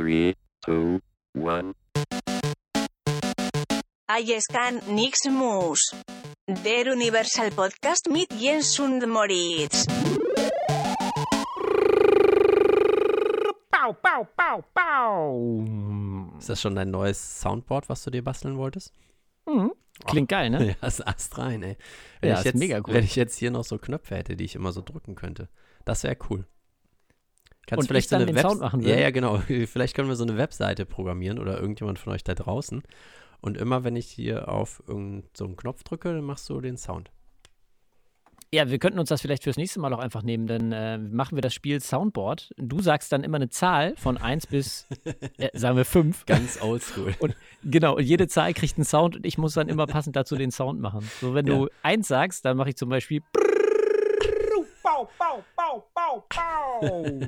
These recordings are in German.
Three, two, one. Aiescan Nix Mus. Der Universal Podcast mit Jens und Moritz. Bau, bau, bau, bau. Ist das schon dein neues Soundboard, was du dir basteln wolltest? Mhm. Klingt geil, ne? Ja, ist Ast rein, ey. Wenn Ja, ich ist jetzt, mega cool. Wenn ich jetzt hier noch so Knöpfe hätte, die ich immer so drücken könnte. Das wäre cool. Kannst Und vielleicht ich so dann eine den Sound machen Ja, würde? ja, genau. Vielleicht können wir so eine Webseite programmieren oder irgendjemand von euch da draußen. Und immer wenn ich hier auf irgendeinen so einen Knopf drücke, dann machst du den Sound. Ja, wir könnten uns das vielleicht fürs nächste Mal auch einfach nehmen, dann äh, machen wir das Spiel Soundboard. Du sagst dann immer eine Zahl von 1 bis, äh, sagen wir 5. Ganz oldschool. Und genau, und jede Zahl kriegt einen Sound und ich muss dann immer passend dazu den Sound machen. So, wenn du 1 sagst, dann mache ich zum Beispiel Bau, bau, bau, bau, bau.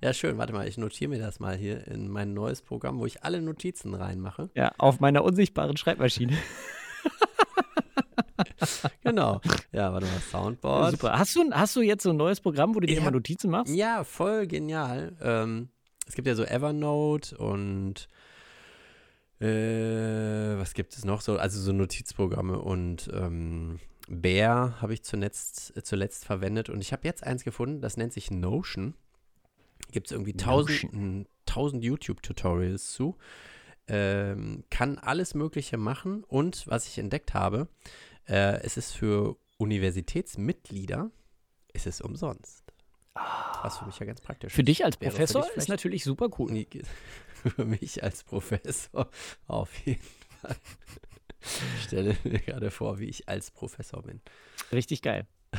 Ja, schön. Warte mal, ich notiere mir das mal hier in mein neues Programm, wo ich alle Notizen reinmache. Ja, auf meiner unsichtbaren Schreibmaschine. Genau. Ja, warte mal, Soundboard. Super. Hast du, hast du jetzt so ein neues Programm, wo du dir Ich immer Notizen machst? Ja, voll genial. Ähm, es gibt ja so Evernote und äh, was gibt es noch so? Also so Notizprogramme und ähm, Bear habe ich zuletzt, äh, zuletzt verwendet und ich habe jetzt eins gefunden, das nennt sich Notion. Gibt es irgendwie tausend, tausend YouTube-Tutorials zu. Ähm, kann alles Mögliche machen und was ich entdeckt habe, äh, es ist für Universitätsmitglieder, ist es umsonst. Was für mich ja ganz praktisch Für ist. dich als Professor dich ist natürlich super cool. Für mich als Professor auf jeden Fall. Ich stelle mir gerade vor, wie ich als Professor bin. Richtig geil.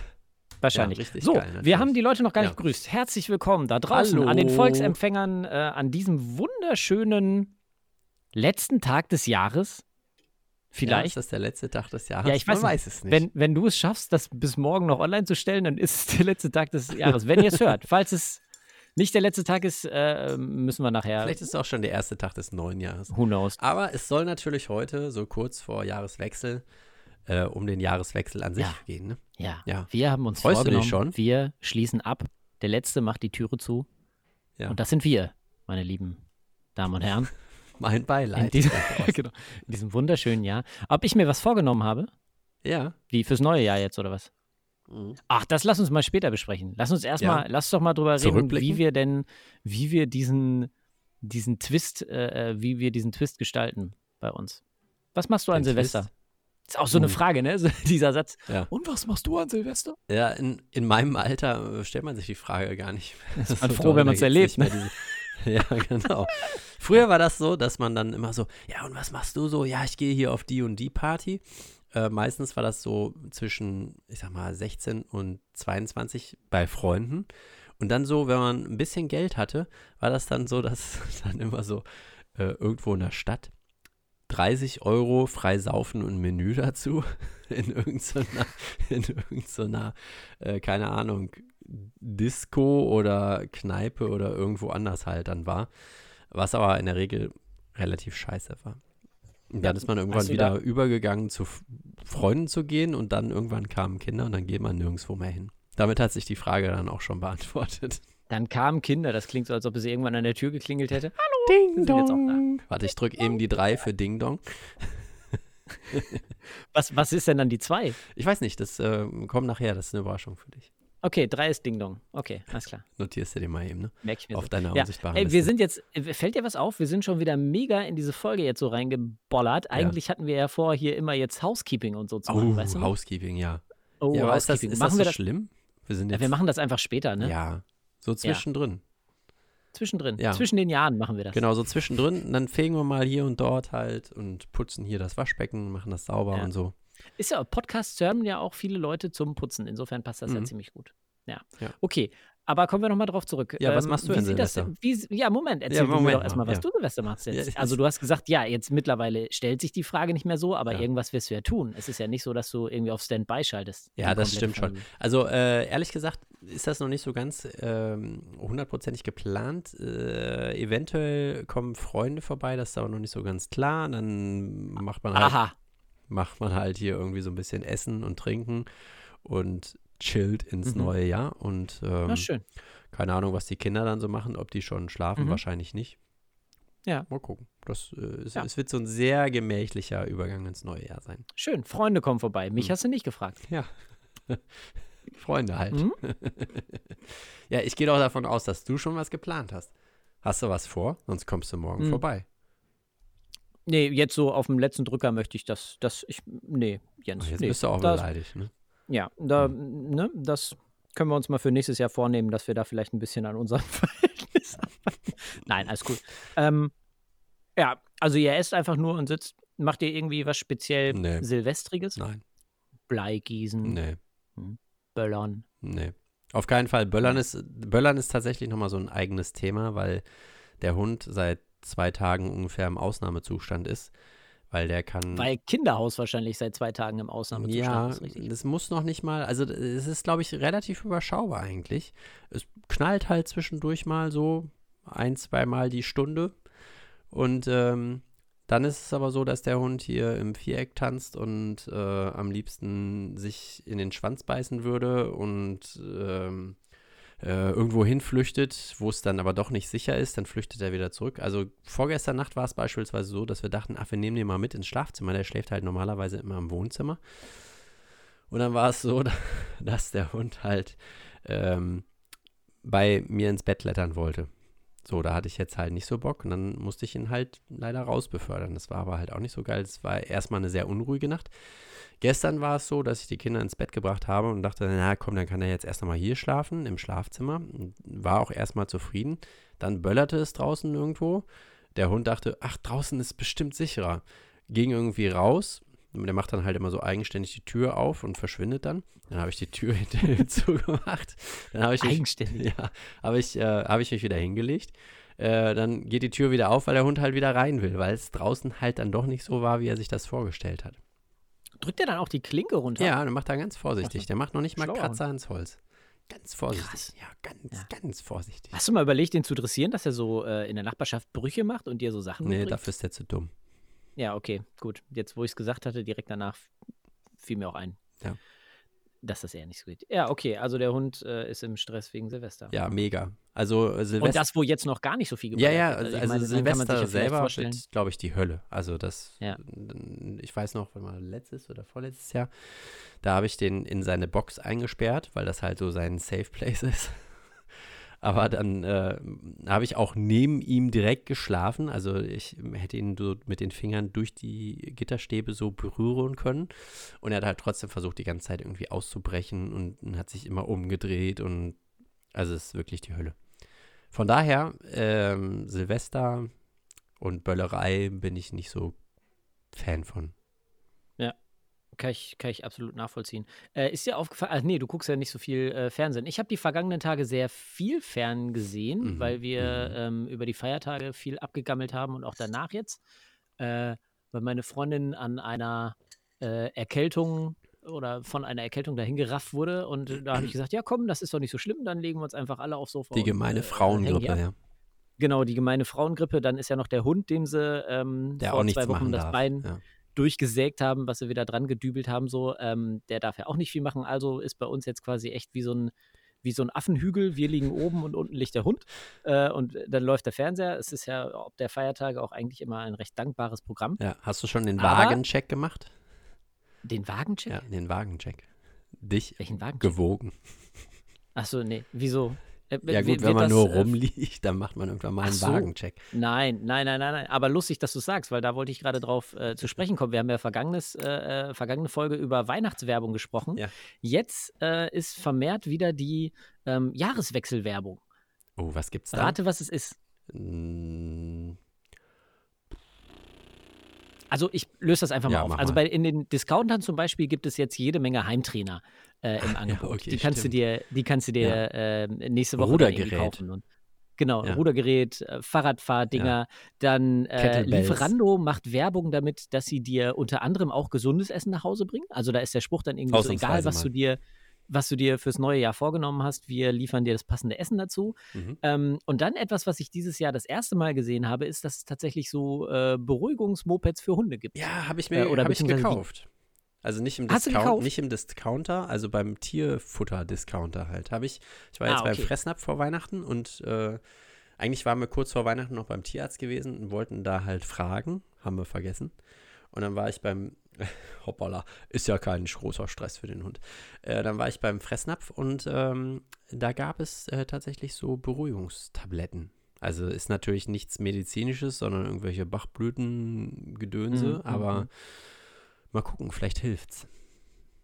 Wahrscheinlich. Ja, richtig so, geil, wir haben die Leute noch gar nicht Ja. begrüßt. Herzlich willkommen da draußen Hallo. an den Volksempfängern, äh, an diesem wunderschönen letzten Tag des Jahres. Ja, Vielleicht. ist das der letzte Tag des Jahres? Ja, ich weiß weiß es nicht. wenn, wenn du es schaffst, das bis morgen noch online zu stellen, dann ist es der letzte Tag des Jahres. Wenn ihr es hört. Falls es nicht der letzte Tag ist, äh, müssen wir nachher. Vielleicht ist es auch schon der erste Tag des neuen Jahres. Who knows? Aber es soll natürlich heute, so kurz vor Jahreswechsel, äh, um den Jahreswechsel an sich Ja. gehen. Ne? Ja. Ja. Wir haben uns Freust vorgenommen, schon? wir schließen ab. Der Letzte macht die Türe zu. Ja. Und das sind wir, meine lieben Damen und Herren. Mein In Beileid. diesem, daraus. genau, in diesem wunderschönen Jahr. Ob ich mir was vorgenommen habe? ja. Wie fürs neue Jahr jetzt oder was? Mhm. Ach, das lass uns mal später besprechen. Lass uns erstmal, Ja. lass doch mal drüber reden, wie wir denn, wie wir diesen, diesen Twist, äh, äh, wie wir diesen Twist gestalten bei uns. Was machst du an Den Silvester? Twist? Ist auch so eine Uh. Frage, ne? So, dieser Satz. Ja. Und was machst du an Silvester? Ja, in, in meinem Alter äh, stellt man sich die Frage gar nicht. Ist man froh, wenn man's gibt's erlebt, mehr diese- Ja, genau. Früher war das so, dass man dann immer so, ja, und was machst du so? Ja, ich gehe hier auf die und die Party. Äh, meistens war das so zwischen, ich sag mal, 16 und 22 bei Freunden. Und dann so, wenn man ein bisschen Geld hatte, war das dann so, dass dann immer so äh, irgendwo in der Stadt 30 Euro frei saufen und Menü dazu in irgendeiner, in irgendeiner äh, keine Ahnung, Disco oder Kneipe oder irgendwo anders halt dann war. Was aber in der Regel relativ scheiße war. Und dann ist man irgendwann wieder da- übergegangen, zu Freunden zu gehen und dann irgendwann kamen Kinder und dann geht man nirgendwo mehr hin. Damit hat sich die Frage dann auch schon beantwortet. Dann kamen Kinder, das klingt so, als ob es irgendwann an der Tür geklingelt hätte. Ding sind jetzt auch da. Warte, ich drücke eben die drei für Ding Dong. Was, was ist denn dann die zwei? Ich weiß nicht, das äh, kommt nachher, das ist eine Überraschung für dich. Okay, drei ist Ding Dong. Okay, alles klar. Notierst du dir mal eben, ne? Merke ich mir Auf so. deiner Ja, unsichtbaren ey, Liste. wir sind jetzt, fällt dir was auf? Wir sind schon wieder mega in diese Folge jetzt so reingebollert. Eigentlich hatten wir ja vor, hier immer jetzt Housekeeping und so zu machen, Oh, weißt du? Housekeeping, ja. Oh, ja, aber ist das, Housekeeping. ist machen das so wir das? schlimm? Wir sind Ja, jetzt, wir machen das einfach später, ne? ja, so zwischendrin. Zwischendrin. Ja. Zwischen den Jahren machen wir das. Genau, so zwischendrin. Und dann fegen wir mal hier und dort halt und putzen hier das Waschbecken, machen das sauber Ja. und so. Ist ja, Podcasts hören ja auch viele Leute zum Putzen. Insofern passt das ja Mhm. ziemlich gut. Ja. Ja. Okay. Aber kommen wir nochmal drauf zurück. Ähm, Ja, was machst du wie denn sieht das, Silvester? wie, Ja, Moment, erzähl Ja, mir doch erstmal, mal, was ja. du Silvester machst jetzt. Ja, also du hast gesagt, ja, jetzt mittlerweile stellt sich die Frage nicht mehr so, aber Ja. irgendwas wirst du ja tun. Es ist ja nicht so, dass du irgendwie auf Standby schaltest. Ja, das stimmt schon. Also ähm, äh, ehrlich gesagt ist das noch nicht so ganz ähm, hundertprozentig geplant. Äh, eventuell kommen Freunde vorbei, das ist aber noch nicht so ganz klar. Dann macht man halt, Aha. Macht man halt hier irgendwie so ein bisschen Essen und Trinken und chillt ins Mhm. neue Jahr. Und ähm, Na schön. keine Ahnung, was die Kinder dann so machen, ob die schon schlafen, Mhm. wahrscheinlich nicht. Ja. Mal gucken. Das, äh, es, Ja. es wird so ein sehr gemächlicher Übergang ins neue Jahr sein. Schön, Freunde kommen vorbei. Mich Hm. hast du nicht gefragt. Ja. Freunde halt. Mhm. ja, ich gehe doch davon aus, dass du schon was geplant hast. Hast du was vor? Sonst kommst du morgen Hm. vorbei. Nee, jetzt so auf dem letzten Drücker möchte ich das, das ich, nee, Jens, jetzt nee, bist du auch das, beleidigt, ne? Ja, da, ne, das können wir uns mal für nächstes Jahr vornehmen, dass wir da vielleicht ein bisschen an unserem Verhältnis arbeiten. Nein, alles cool. Ähm, ja, also ihr esst einfach nur und sitzt. Macht ihr irgendwie was speziell Nee. Silvestriges? Nein. Bleigießen, Nee. Böllern. Nee. Auf keinen Fall. Böllern ist, Böllern ist tatsächlich nochmal so ein eigenes Thema, weil der Hund seit zwei Tagen ungefähr im Ausnahmezustand ist. Weil der kann. Weil Kinderhaus wahrscheinlich seit zwei Tagen im Ausnahmezustand ja, ist, richtig? das muss noch nicht mal, also es ist, glaube ich, relativ überschaubar eigentlich. Es knallt halt zwischendurch mal so ein, zweimal die Stunde. Und ähm, dann ist es aber so, dass der Hund hier im Viereck tanzt und äh, am liebsten sich in den Schwanz beißen würde und ähm, äh, irgendwo hinflüchtet, wo es dann aber doch nicht sicher ist, dann flüchtet er wieder zurück. Also vorgestern Nacht war es beispielsweise so, dass wir dachten, ach, wir nehmen den mal mit ins Schlafzimmer. Der schläft halt normalerweise immer im Wohnzimmer. Und dann war es so, dass der Hund halt ähm, bei mir ins Bett klettern wollte. So, da hatte ich jetzt halt nicht so Bock und dann musste ich ihn halt leider rausbefördern. Das war aber halt auch nicht so geil. Es war erstmal eine sehr unruhige Nacht. Gestern war es so, dass ich die Kinder ins Bett gebracht habe und dachte, na komm, dann kann er jetzt erst einmal hier schlafen, im Schlafzimmer. War auch erstmal zufrieden. Dann böllerte es draußen irgendwo. Der Hund dachte, ach, draußen ist bestimmt sicherer. Ging irgendwie raus. Der macht dann halt immer so eigenständig die Tür auf und verschwindet dann. Dann habe ich die Tür hinter ihm zugemacht. Dann habe ich mich, Eigenständig. ja, habe ich, äh, habe ich mich wieder hingelegt. Äh, dann geht die Tür wieder auf, weil der Hund halt wieder rein will, weil es draußen halt dann doch nicht so war, wie er sich das vorgestellt hat. Drückt er dann auch die Klinke runter? Ja, dann macht er ganz vorsichtig. Der macht noch nicht mal Schlauer Kratzer ins Holz. Ganz vorsichtig. Krass. Ja, ganz, Ja. ganz vorsichtig. Hast du mal überlegt, den zu dressieren, dass er so äh, in der Nachbarschaft Brüche macht und dir so Sachen Nee, mitbringt? dafür ist der zu dumm. Ja, okay, gut. Jetzt, wo ich es gesagt hatte, direkt danach fiel mir auch ein. Ja. Dass das eher nicht so geht. Ja, okay, also der Hund äh, ist im Stress wegen Silvester. Ja, mega. Also äh, Und Silvester. das, wo jetzt noch gar nicht so viel Ja, geballert ja, wird. also, also meine, man Silvester ja selber wird, glaube ich, die Hölle. Also das, Ja. ich weiß noch, wenn mal letztes oder vorletztes Jahr, da habe ich den in seine Box eingesperrt, weil das halt so sein Safe Place ist. Aber dann äh, habe ich auch neben ihm direkt geschlafen. Also ich hätte ihn so mit den Fingern durch die Gitterstäbe so berühren können. Und er hat halt trotzdem versucht, die ganze Zeit irgendwie auszubrechen und hat sich immer umgedreht. Und also es ist wirklich die Hölle. Von daher, ähm, Silvester und Böllerei bin ich nicht so Fan von. Kann ich, kann ich absolut nachvollziehen. Äh, ist dir aufgefallen, also nee, du guckst ja nicht so viel äh, Fernsehen. Ich habe die vergangenen Tage sehr viel fern gesehen, Mhm, weil wir ähm, über die Feiertage viel abgegammelt haben und auch danach jetzt. Äh, weil meine Freundin an einer äh, Erkältung oder von einer Erkältung dahin gerafft wurde und äh, da habe ich gesagt, ja komm, das ist doch nicht so schlimm, dann legen wir uns einfach alle aufs Sofa. Die und, gemeine äh, hängen Frauengrippe, ja. Genau, die gemeine Frauengrippe. Dann ist ja noch der Hund, dem sie ähm, Der vor zwei Wochen das. Bein ja. Durchgesägt haben, was sie wieder dran gedübelt haben, so, ähm, der darf ja auch nicht viel machen. Also ist bei uns jetzt quasi echt wie so ein, wie so ein Affenhügel. Wir liegen oben und unten liegt der Hund. Äh, und dann läuft der Fernseher. Es ist ja ob der Feiertage auch eigentlich immer ein recht dankbares Programm. ja. Hast du schon den Aber- Wagencheck gemacht? Den Wagencheck? Ja, den Wagencheck. Dich Welchen Wagencheck? gewogen. Achso, nee, wieso? Äh, Ja gut, wenn man das, nur äh, rumliegt, dann macht man irgendwann mal einen so. Wagencheck. Nein, nein, nein, nein, nein. Aber lustig, dass du es sagst, weil da wollte ich gerade drauf äh, zu sprechen kommen. Wir haben ja vergangenes, äh, äh, vergangene Folge über Weihnachtswerbung gesprochen. Ja. Jetzt äh, ist vermehrt wieder die ähm, Jahreswechselwerbung. Oh, was gibt's da? Rate, was es ist. Mm, Also ich löse das einfach Ja, mal auf. mach Also bei, in den Discountern zum Beispiel gibt es jetzt jede Menge Heimtrainer äh, im Angebot. okay, die kannst stimmt. du dir, die kannst du dir Ja. äh, nächste Woche Rudergerät. kaufen. Und, genau, Ja. Rudergerät, äh, Fahrradfahrdinger. Dann äh. Lieferando macht Werbung damit, dass sie dir unter anderem auch gesundes Essen nach Hause bringen. Also da ist der Spruch dann irgendwie so, egal was mal. du dir was du dir fürs neue Jahr vorgenommen hast, wir liefern dir das passende Essen dazu. mhm. Ähm, und dann etwas, was ich dieses Jahr das erste Mal gesehen habe, ist, dass es tatsächlich so äh, Beruhigungsmopeds für Hunde gibt. Ja, habe ich Äh, mir oder hab ich gekauft. Also nicht im, Discount, nicht im Discounter, also beim Tierfutter-Discounter halt. Habe ich, ich war Ah, jetzt beim okay. Fressnapf vor Weihnachten und äh, eigentlich waren wir kurz vor Weihnachten noch beim Tierarzt gewesen und wollten da halt fragen. Haben wir vergessen. Und dann war ich beim, hoppala, ist ja kein großer Stress für den Hund. Äh, dann war ich beim Fressnapf und ähm, da gab es äh, tatsächlich so Beruhigungstabletten. Also ist natürlich nichts Medizinisches, sondern irgendwelche Bachblütengedönse, Mhm, aber mhm. Mal gucken, vielleicht hilft's.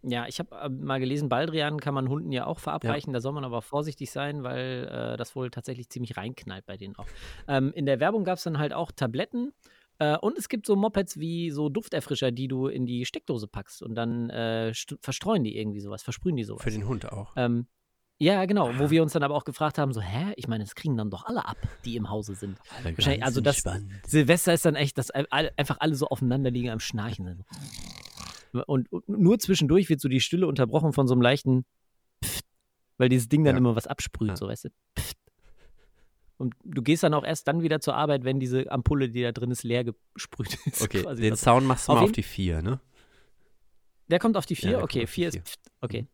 Ja, ich habe äh, mal gelesen, Baldrian kann man Hunden ja auch verabreichen. Da soll man aber vorsichtig sein, weil äh, das wohl tatsächlich ziemlich reinknallt bei denen auch. Ähm, in der Werbung gab es dann halt auch Tabletten. Äh, und es gibt so Mopeds wie so Dufterfrischer, die du in die Steckdose packst und dann äh, st- verstreuen die irgendwie sowas, versprühen die sowas. Für den Hund auch. Ähm, ja, genau, wo Ah. wir uns dann aber auch gefragt haben, so, hä? Ich meine, das kriegen dann doch alle ab, die im Hause sind. Alle wahrscheinlich- also das- entspannt. Silvester ist dann echt, dass einfach alle so aufeinander liegen am Schnarchen sind. Und, und nur zwischendurch wird so die Stille unterbrochen von so einem leichten Pft, weil dieses Ding dann Ja. immer was absprüht, Ja. so weißt du. Pft. Und du gehst dann auch erst dann wieder zur Arbeit, wenn diese Ampulle, die da drin ist, leer gesprüht ist. Okay, quasi. den Sound machst du Auf mal auf die vier, ne? Der kommt auf die Ja, vier? der okay, vier ist vier. Okay.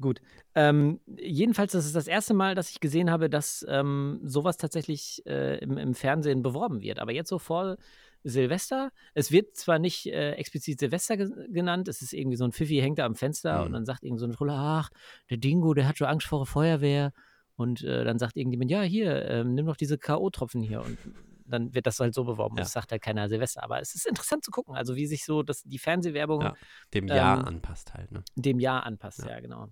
Gut. Ähm, jedenfalls, das ist das erste Mal, dass ich gesehen habe, dass ähm, sowas tatsächlich äh, im, im Fernsehen beworben wird. Aber jetzt so vor Silvester, es wird zwar nicht äh, explizit Silvester ge genannt, es ist irgendwie so ein Pfiffi hängt da am Fenster Mhm. und dann sagt irgend so ein Troller, ach, der Dingo, der hat schon Angst vor der Feuerwehr. Und äh, dann sagt irgendjemand, ja, hier, ähm, nimm doch diese K.O.-Tropfen hier. Und dann wird das halt so beworben. Ja. Das sagt halt keiner Silvester. Aber es ist interessant zu gucken, also wie sich so das, die Fernsehwerbung Ja. Dem Jahr Ähm, anpasst halt, ne? dem Jahr anpasst, Ja. ja, genau.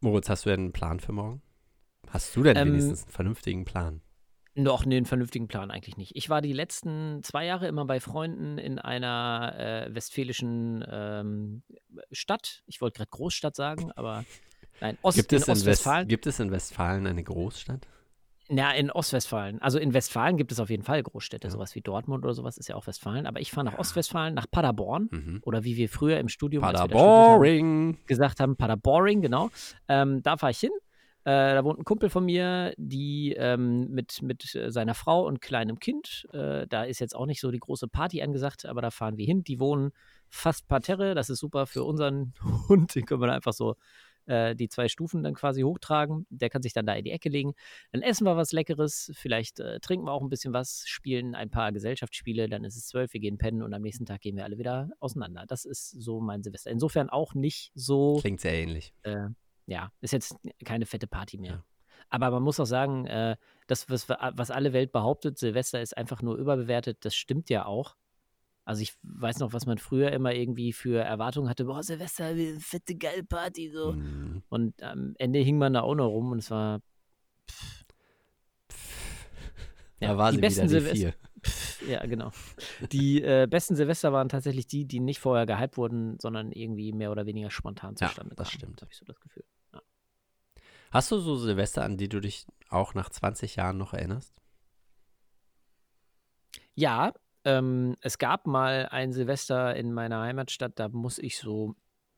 Moritz, hast du denn einen Plan für morgen? Hast du denn Ähm, wenigstens einen vernünftigen Plan? Noch nee, einen vernünftigen Plan eigentlich nicht. Ich war die letzten zwei Jahre immer bei Freunden in einer äh, westfälischen ähm, Stadt. Ich wollte gerade Großstadt sagen, aber nein, Ost, Gibt in es, in West, Ostwestfalen. gibt es in Westfalen eine Großstadt? Ja, in Ostwestfalen. Also in Westfalen gibt es auf jeden Fall Großstädte, Ja. sowas wie Dortmund oder sowas ist ja auch Westfalen. Aber ich fahre nach Ostwestfalen, nach Paderborn. Mhm. Oder wie wir früher im Studium da studiert haben, Paderboring. gesagt haben, Paderboring, genau. Ähm, da fahre ich hin. Äh, da wohnt ein Kumpel von mir, die ähm, mit, mit äh, seiner Frau und kleinem Kind, äh, da ist jetzt auch nicht so die große Party angesagt, aber da fahren wir hin. Die wohnen fast parterre, das ist super für unseren Hund, den können wir dann einfach so äh, die zwei Stufen dann quasi hochtragen. Der kann sich dann da in die Ecke legen. Dann essen wir was Leckeres, vielleicht äh, trinken wir auch ein bisschen was, spielen ein paar Gesellschaftsspiele, dann ist es zwölf, wir gehen pennen und am nächsten Tag gehen wir alle wieder auseinander. Das ist so mein Silvester. Insofern auch nicht so Klingt sehr ähnlich. äh, ja, ist jetzt keine fette Party mehr. Ja. Aber man muss auch sagen, äh, das, was, was alle Welt behauptet, Silvester ist einfach nur überbewertet, das stimmt ja auch. Also ich weiß noch, was man früher immer irgendwie für Erwartungen hatte, boah, Silvester, eine fette geile Party so. Mhm. Und am Ende hing man da auch noch rum und es war Da Ja, war die sie besten wieder, die Silvester- vier. Pff, ja, genau. Die äh, besten Silvester waren tatsächlich die, die nicht vorher gehypt wurden, sondern irgendwie mehr oder weniger spontan Ja, zustande das kamen. stimmt. Habe ich so das Gefühl. Hast du so Silvester, an die du dich auch nach 20 Jahren noch erinnerst? Ja, ähm, es gab mal ein Silvester in meiner Heimatstadt, da muss ich so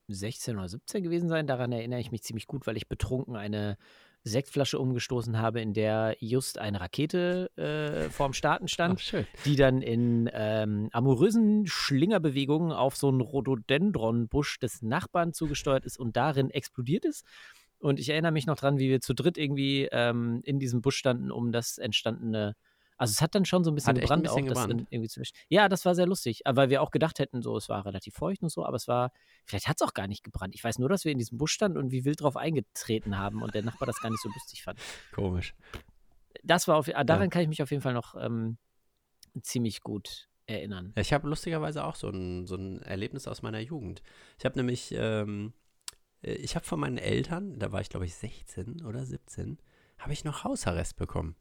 16 oder 17 gewesen sein. Daran erinnere ich mich ziemlich gut, weil ich betrunken eine Sektflasche umgestoßen habe, in der just eine Rakete äh, vorm Starten stand, schön. die dann in ähm, amorösen Schlingerbewegungen auf so einen Rhododendronbusch des Nachbarn zugesteuert ist und darin explodiert ist. Und ich erinnere mich noch dran, wie wir zu dritt irgendwie ähm, in diesem Busch standen, um das entstandene. Also es hat dann schon so ein bisschen Hat echt ein gebrannt, auch bisschen das gebrannt. irgendwie. Ja, das war sehr lustig, aber weil wir auch gedacht hätten, so es war relativ feucht und so, aber es war, vielleicht hat es auch gar nicht gebrannt. Ich weiß nur, dass wir in diesem Busch standen und wie wild drauf eingetreten haben und der Nachbar das gar nicht so lustig fand. Komisch. Das war auf, ah, daran kann ich mich auf jeden Fall noch ähm, ziemlich gut erinnern. Ja, ich habe lustigerweise auch so ein, so ein Erlebnis aus meiner Jugend. Ich habe nämlich, ähm, äh, ich habe von meinen Eltern, da war ich glaube ich 16 oder 17, habe ich noch Hausarrest bekommen.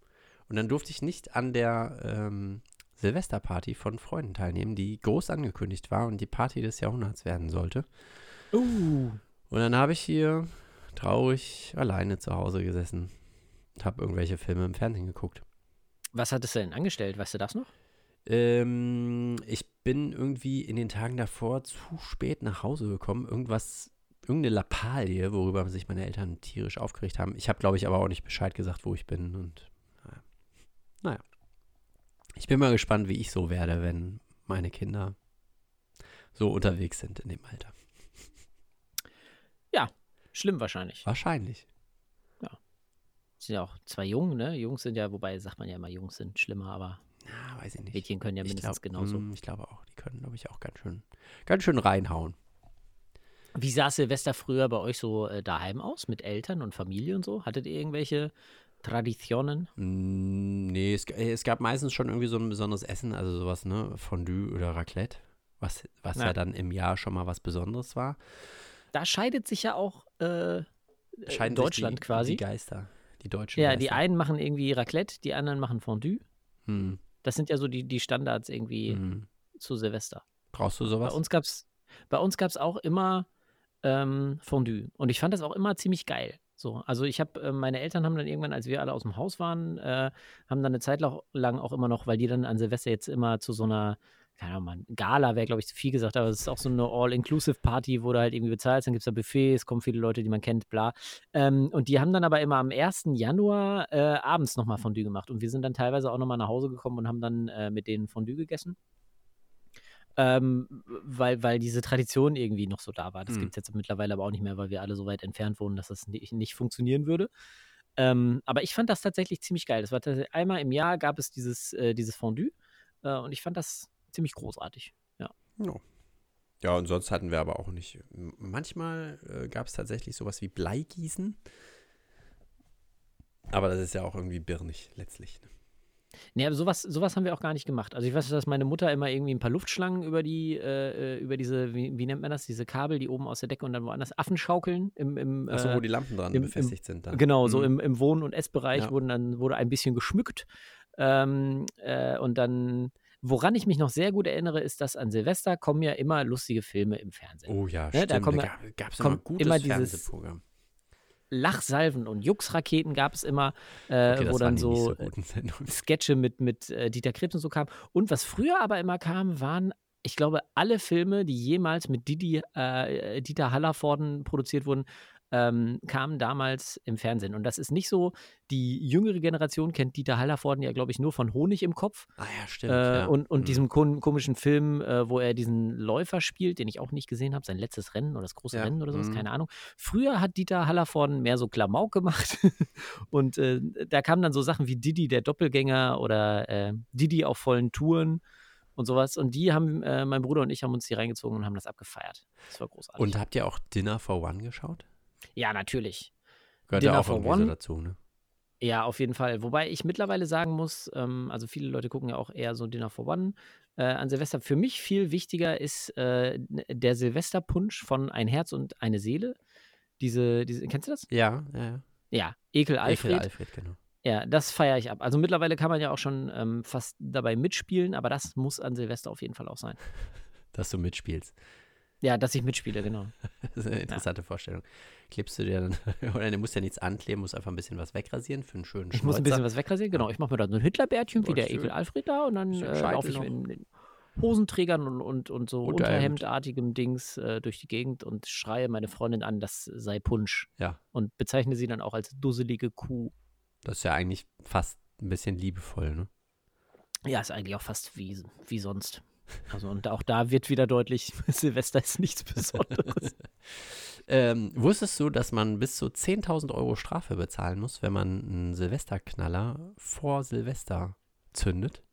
Und dann durfte ich nicht an der ähm, Silvesterparty von Freunden teilnehmen, die groß angekündigt war und die Party des Jahrhunderts werden sollte. Uh. Und dann habe ich hier traurig alleine zu Hause gesessen und habe irgendwelche Filme im Fernsehen geguckt. Was hattest du denn angestellt? Weißt du das noch? Ähm, ich bin irgendwie in den Tagen davor zu spät nach Hause gekommen. Irgendwas, irgendeine Lappalie, worüber sich meine Eltern tierisch aufgeregt haben. Ich habe, glaube ich, aber auch nicht Bescheid gesagt, wo ich bin. Und. Naja. Ich bin mal gespannt, wie ich so werde, wenn meine Kinder so unterwegs sind in dem Alter. Schlimm wahrscheinlich. Wahrscheinlich. Sind ja auch zwei Jungen, ne? Jungs sind ja, wobei sagt man ja immer, Jungs sind schlimmer, aber Ja, weiß ich nicht. Mädchen können ja ich mindestens glaub, genauso. mm, Ich glaube auch, die können, glaube ich, auch ganz schön, ganz schön reinhauen. Wie sah Silvester früher bei euch so äh, daheim aus, mit Eltern und Familie und so? Hattet ihr irgendwelche Traditionen? Mm, Nee, es, äh, es gab meistens schon irgendwie so ein besonderes Essen, also sowas, ne, Fondue oder Raclette, was, was ja. Ja. dann im Jahr schon mal was Besonderes war. Da scheidet sich ja auch äh, Scheiden sich Deutschland die, quasi. Die Geister, die deutschen ja, Geister. die einen machen irgendwie Raclette, die anderen machen Fondue. Hm, Das sind ja so die, die Standards irgendwie hm. zu Silvester. Brauchst du Bei sowas? uns gab's, bei uns gab's auch immer ähm, Fondue. Und ich fand das auch immer ziemlich geil. So, also ich habe, äh, meine Eltern haben dann irgendwann, als wir alle aus dem Haus waren, äh, haben dann eine Zeit lang auch immer noch, weil die dann an Silvester jetzt immer zu so einer, keine Ahnung, Gala wäre, glaube ich, zu viel gesagt, aber es ist auch so eine All-Inclusive-Party, wo du halt irgendwie bezahlst, dann gibt es da Buffets, kommen viele Leute, die man kennt, bla. Ähm, und die haben dann aber immer am 1. Januar äh, abends nochmal Fondue gemacht. Und wir sind dann teilweise auch nochmal nach Hause gekommen und haben dann äh, mit denen Fondue gegessen. Ähm, weil, weil diese Tradition irgendwie noch so da war. Das Hm. gibt es jetzt mittlerweile aber auch nicht mehr, weil wir alle so weit entfernt wohnen, dass das nicht, nicht funktionieren würde. Ähm, aber ich fand das tatsächlich ziemlich geil. Das war einmal im Jahr gab es dieses, äh, dieses Fondue äh, und ich fand das ziemlich großartig. Ja. ja, und sonst hatten wir aber auch nicht. Manchmal äh, gab es tatsächlich sowas wie Bleigießen. Aber das ist ja auch irgendwie birnig letztlich. Ne? Nee, aber sowas, sowas haben wir auch gar nicht gemacht. Also ich weiß, dass meine Mutter immer irgendwie ein paar Luftschlangen über die, äh, äh, über diese, wie, wie nennt man das, diese Kabel, die oben aus der Decke und dann woanders Affen schaukeln im, im Achso, äh, wo die Lampen dran im- im- befestigt sind. Dann. Genau, so Mhm. im, im Wohn- und Essbereich Ja. wurden dann, wurde ein bisschen geschmückt. Ähm, äh, und dann, woran ich mich noch sehr gut erinnere, ist, dass an Silvester kommen ja immer lustige Filme im Fernsehen. Oh ja, Ne, stimmt. da Da, kommen ja- gab- gab's immer gutes immer dieses- Fernsehprogramm. Lachsalven und Juxraketen gab es immer, äh, Okay, wo dann so, so Sendungen. Sketche mit, mit äh, Dieter Krebs und so kamen. Und was früher aber immer kam, waren, ich glaube, alle Filme, die jemals mit Didi, äh, Dieter Hallervorden produziert wurden, ähm, kamen damals im Fernsehen. Und das ist nicht so, die jüngere Generation kennt Dieter Hallervorden ja, glaube ich, nur von Honig im Kopf. Ah ja, stimmt. Äh, ja. und, und Mhm. diesem kom komischen Film, äh, wo er diesen Läufer spielt, den ich auch nicht gesehen habe, sein letztes Rennen oder das große Ja, Rennen oder sowas, mhm. keine Ahnung. Früher hat Dieter Hallervorden mehr so Klamauk gemacht und äh, da kamen dann so Sachen wie Didi der Doppelgänger oder äh, Didi auf vollen Touren und sowas. Und die haben, äh, mein Bruder und ich haben uns die reingezogen und haben das abgefeiert. Das war großartig. Und habt ihr auch Dinner for One geschaut? Ja, natürlich. Gehört Dinner ja auch for so One? dazu, ne? Ja, auf jeden Fall. Wobei ich mittlerweile sagen muss, ähm, also viele Leute gucken ja auch eher so Dinner for One äh, an Silvester. Für mich viel wichtiger ist äh, der Silvesterpunsch von Ein Herz und eine Seele. Diese, diese, kennst du das? Ja, ja, ja. Ja, Ekel Alfred. Ekel Alfred, genau. Ja, das feiere ich ab. Also mittlerweile kann man ja auch schon ähm, fast dabei mitspielen, aber das muss an Silvester auf jeden Fall auch sein. Dass du mitspielst. Ja, dass ich mitspiele, genau. Das ist eine interessante Vorstellung. Klebst du dir dann, oder du musst ja nichts ankleben, musst einfach ein bisschen was wegrasieren für einen schönen Ich muss ein bisschen was wegrasieren, genau. Ich mache mir dann so ein Hitlerbärtchen wie Ja, der schön. Ekel Alfred da und dann äh, laufe ich Scheitel in, in Hosenträgern und, und, und so Unterhemd. unterhemdartigem Dings äh, durch die Gegend und schreie meine Freundin an, das sei Punsch. Ja. Und bezeichne sie dann auch als dusselige Kuh. Das ist ja eigentlich fast ein bisschen liebevoll, ne? Ja, ist eigentlich auch fast wie, wie sonst. Also und auch da wird wieder deutlich, Silvester ist nichts Besonderes. Ähm, wusstest du, dass man bis zu 10.000 Euro Strafe bezahlen muss, wenn man einen Silvesterknaller vor Silvester zündet?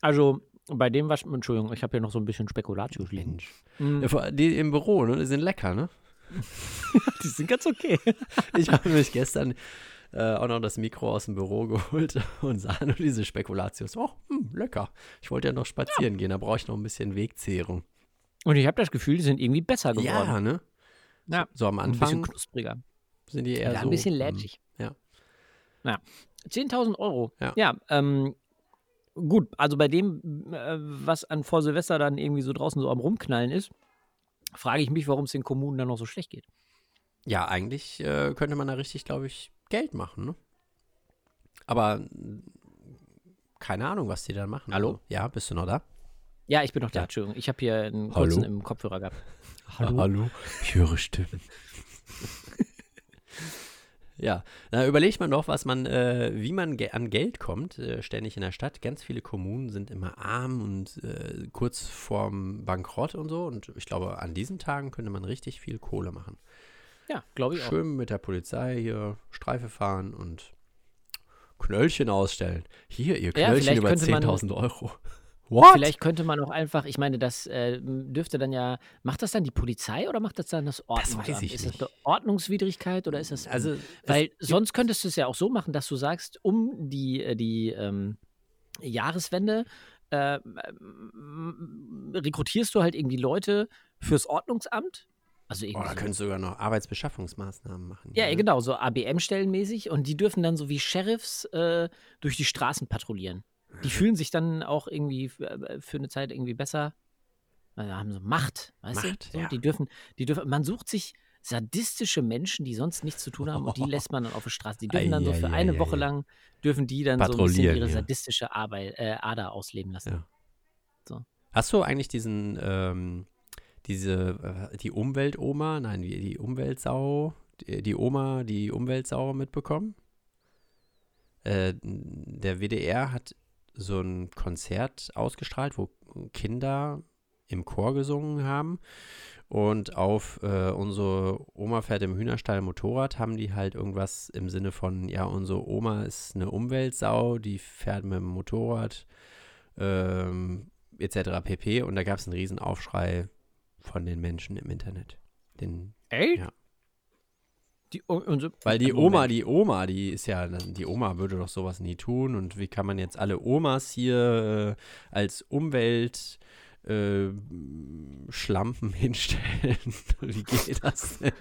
Also bei dem was, Entschuldigung, ich habe hier noch so ein bisschen Spekulatius liegen. Vor- Die im Büro, ne? Die sind lecker, ne? Die sind ganz okay. Ich habe mich gestern äh, auch noch das Mikro aus dem Büro geholt und sah nur diese Spekulatius. Oh, hm, lecker. Ich wollte ja noch spazieren gehen, da brauche ich noch ein bisschen Wegzehrung. Und ich habe das Gefühl, die sind irgendwie besser geworden. Ja, ne? Ja, So am ein bisschen Anfang knuspriger. sind die eher Ja, so. ein bisschen hm, lätschig. ja. Ja. 10.000 Euro. Ja. ähm, gut, also bei dem, äh, was an vor Silvester dann irgendwie so draußen so am Rumknallen ist, frage ich mich, warum es den Kommunen dann noch so schlecht geht. Ja, eigentlich äh, könnte man da richtig, glaube ich, Geld machen, ne? Aber keine Ahnung, was die dann machen. Hallo? Also, ja, bist du noch da? Ja, ich bin noch da, Ja. Entschuldigung. Ich habe hier einen Hallo? kurzen im Kopfhörer gehabt. Hallo? Ich höre Stimmen. ja, da überlegt man doch, was man, äh, wie man ge an Geld kommt, äh, ständig in der Stadt. Ganz viele Kommunen sind immer arm und äh, kurz vorm Bankrott und so. Und ich glaube, an diesen Tagen könnte man richtig viel Kohle machen. Ja, glaube ich auch. Schön mit der Polizei hier Streife fahren und Knöllchen ausstellen. Hier, ihr Ja, Knöllchen vielleicht über könnte man- 10.000 Euro. What? Vielleicht könnte man auch einfach, ich meine, das äh, dürfte dann ja, macht das dann die Polizei oder macht das dann das Ordnungsamt? weiß ich ist nicht. das eine Ordnungswidrigkeit oder ist das. also, weil sonst könntest du es ja auch so machen, dass du sagst, um die, äh, die ähm, Jahreswende äh, rekrutierst du halt irgendwie Leute fürs Ordnungsamt. Also irgendwie könntest du sogar noch Arbeitsbeschaffungsmaßnahmen machen. Ja, hier, ne? genau, so ABM-Stellenmäßig und die dürfen dann so wie Sheriffs äh, durch die Straßen patrouillieren. Die fühlen sich dann auch irgendwie für, äh, für eine Zeit irgendwie besser. Also haben so Macht, weißt Macht, du? So, ja. Die dürfen, die dürfen, man sucht sich sadistische Menschen, die sonst nichts zu tun haben und die lässt man dann auf der Straße. Die dürfen dann so für eine Woche lang, dürfen die dann so ein bisschen ihre ja. sadistische Arbeit, äh, Ader ausleben lassen. Ja. So. Hast du eigentlich diesen, ähm, diese, äh, die Umweltoma, nein, die, Umweltsau, die, Oma, die Umweltsau mitbekommen? Äh, der WDR hat so ein Konzert ausgestrahlt, wo Kinder im Chor gesungen haben. Und auf äh, unsere Oma fährt im Hühnerstall Motorrad haben die halt irgendwas im Sinne von, ja, unsere Oma ist eine Umweltsau, die fährt mit dem Motorrad ähm, etc. pp. Und da gab es einen riesen Aufschrei von den Menschen im Internet. Den, Ey? Ja. Die, so, weil die Moment. Oma, die Oma, die ist ja, die Oma würde doch sowas nie tun. Und wie kann man jetzt alle Omas hier äh, als Umwelt äh, Schlampen hinstellen? wie geht das denn?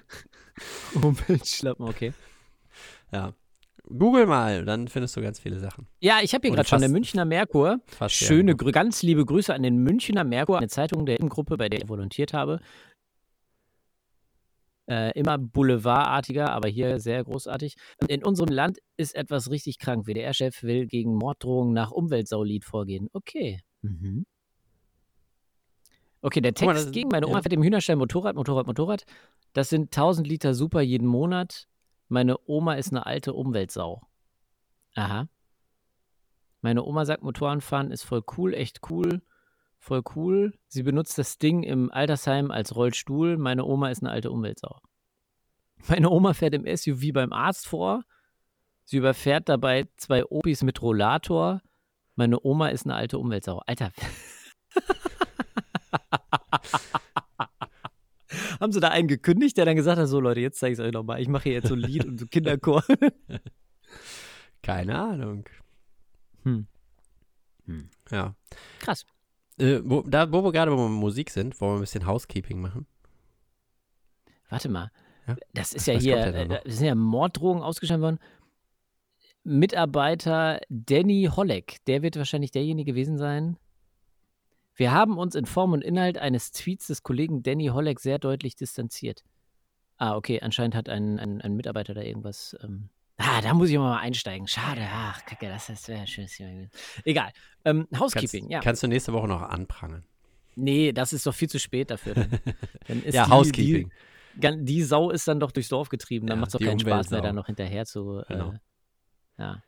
Umweltschlappen, okay. Ja. Google mal, dann findest du ganz viele Sachen. Ja, ich habe hier gerade schon der Münchner Merkur. Fast ja. Schöne, Grü ganz liebe Grüße an den Münchner Merkur, eine Zeitung der Gruppe, bei der ich volontiert habe. Äh, immer boulevardartiger, aber hier sehr großartig. In unserem Land ist etwas richtig krank. WDR-Chef will gegen Morddrohungen nach Umweltsaulied vorgehen. Okay. Mhm. Okay, der mal, Text das- gegen meine Oma ja. fährt im Hühnerstall Motorrad, Motorrad, Motorrad. Das sind 1000 Liter Super jeden Monat. Meine Oma ist eine alte Umweltsau. Aha. Meine Oma sagt, Motorradfahren ist voll cool, echt cool, voll cool. Sie benutzt das Ding im Altersheim als Rollstuhl. Meine Oma ist eine alte Umweltsau. Meine Oma fährt im SUV beim Arzt vor. Sie überfährt dabei zwei Opis mit Rollator. Meine Oma ist eine alte Umweltsau. Alter. Haben sie da einen gekündigt, der dann gesagt hat, so Leute, jetzt zeige ich es euch nochmal. Ich mache hier jetzt so ein Lied und so Kinderchor. Keine Ahnung. Hm. Ja. Krass. Äh, wo, da, wo wir gerade bei Musik sind, wollen wir ein bisschen Housekeeping machen. Warte mal. Ja? Das ist ja was hier, äh, sind ja Morddrohungen ausgestellt worden. Mitarbeiter Danny Holleck, der wird wahrscheinlich derjenige gewesen sein. Wir haben uns in Form und Inhalt eines Tweets des Kollegen Danny Holleck sehr deutlich distanziert. Ah, okay, anscheinend hat ein, ein, ein Mitarbeiter da irgendwas. Ähm, ah, da muss ich mal einsteigen. Schade, ach, kacke, das, das wäre ein schönes Thema gewesen. Egal. Ähm, Housekeeping, kannst, ja. Kannst du nächste Woche noch anprangern. nee, das ist doch viel zu spät dafür. Dann, dann ja, die, Housekeeping. Die, die Sau ist dann doch durchs Dorf getrieben. Dann Ja, macht es doch keinen Spaß mehr, da noch hinterher zu. Genau. Äh, ja.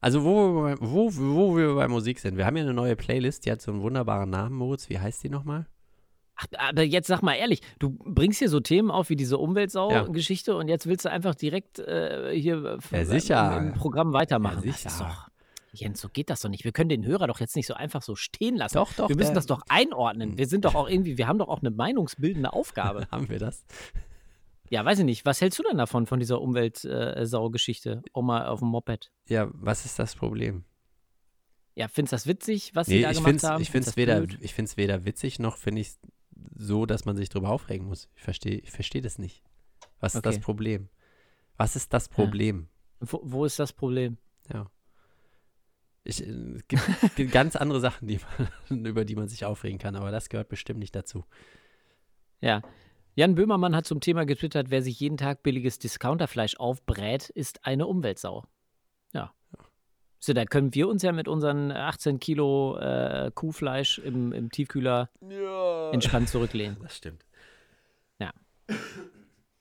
Also, wo wir, bei, wo, wo wir bei Musik sind. Wir haben ja eine neue Playlist, die hat so einen wunderbaren Namen, Moritz. Wie heißt die nochmal? Ach, aber jetzt sag mal ehrlich, du bringst hier so Themen auf wie diese Umweltsau-Geschichte und jetzt willst du einfach direkt äh, hier Ja, äh, sicher. Im, Programm weitermachen. Ja, sicher. doch. Jens, so geht das doch nicht. Wir können den Hörer doch jetzt nicht so einfach so stehen lassen. Doch, doch, Wir müssen das doch einordnen. Wir sind doch auch irgendwie, wir haben doch auch eine meinungsbildende Aufgabe. Haben wir das? Ja, weiß ich nicht. Was hältst du denn davon, von dieser Umweltsau-Geschichte? Oma auf dem Moped. Ja, was ist das Problem? Ja, findest du das witzig, was sie Nee, da ich gemacht finde es haben? ich du das weder, blöd? ich find's weder witzig noch finde ich so, dass man sich drüber aufregen muss. Ich verstehe ich versteh das nicht. Was ist das. Problem? Was ist das Problem? Wo, wo ist das Problem? Ja. Ich, äh, es gibt, gibt ganz andere Sachen, die man, über die man sich aufregen kann, aber das gehört bestimmt nicht dazu. Ja. Jan Böhmermann hat zum Thema getwittert, wer sich jeden Tag billiges Discounterfleisch aufbrät, ist eine Umweltsau. Ja. So, da können wir uns ja mit unseren 18 Kilo äh, Kuhfleisch im, im Tiefkühler entspannt zurücklehnen. Das stimmt.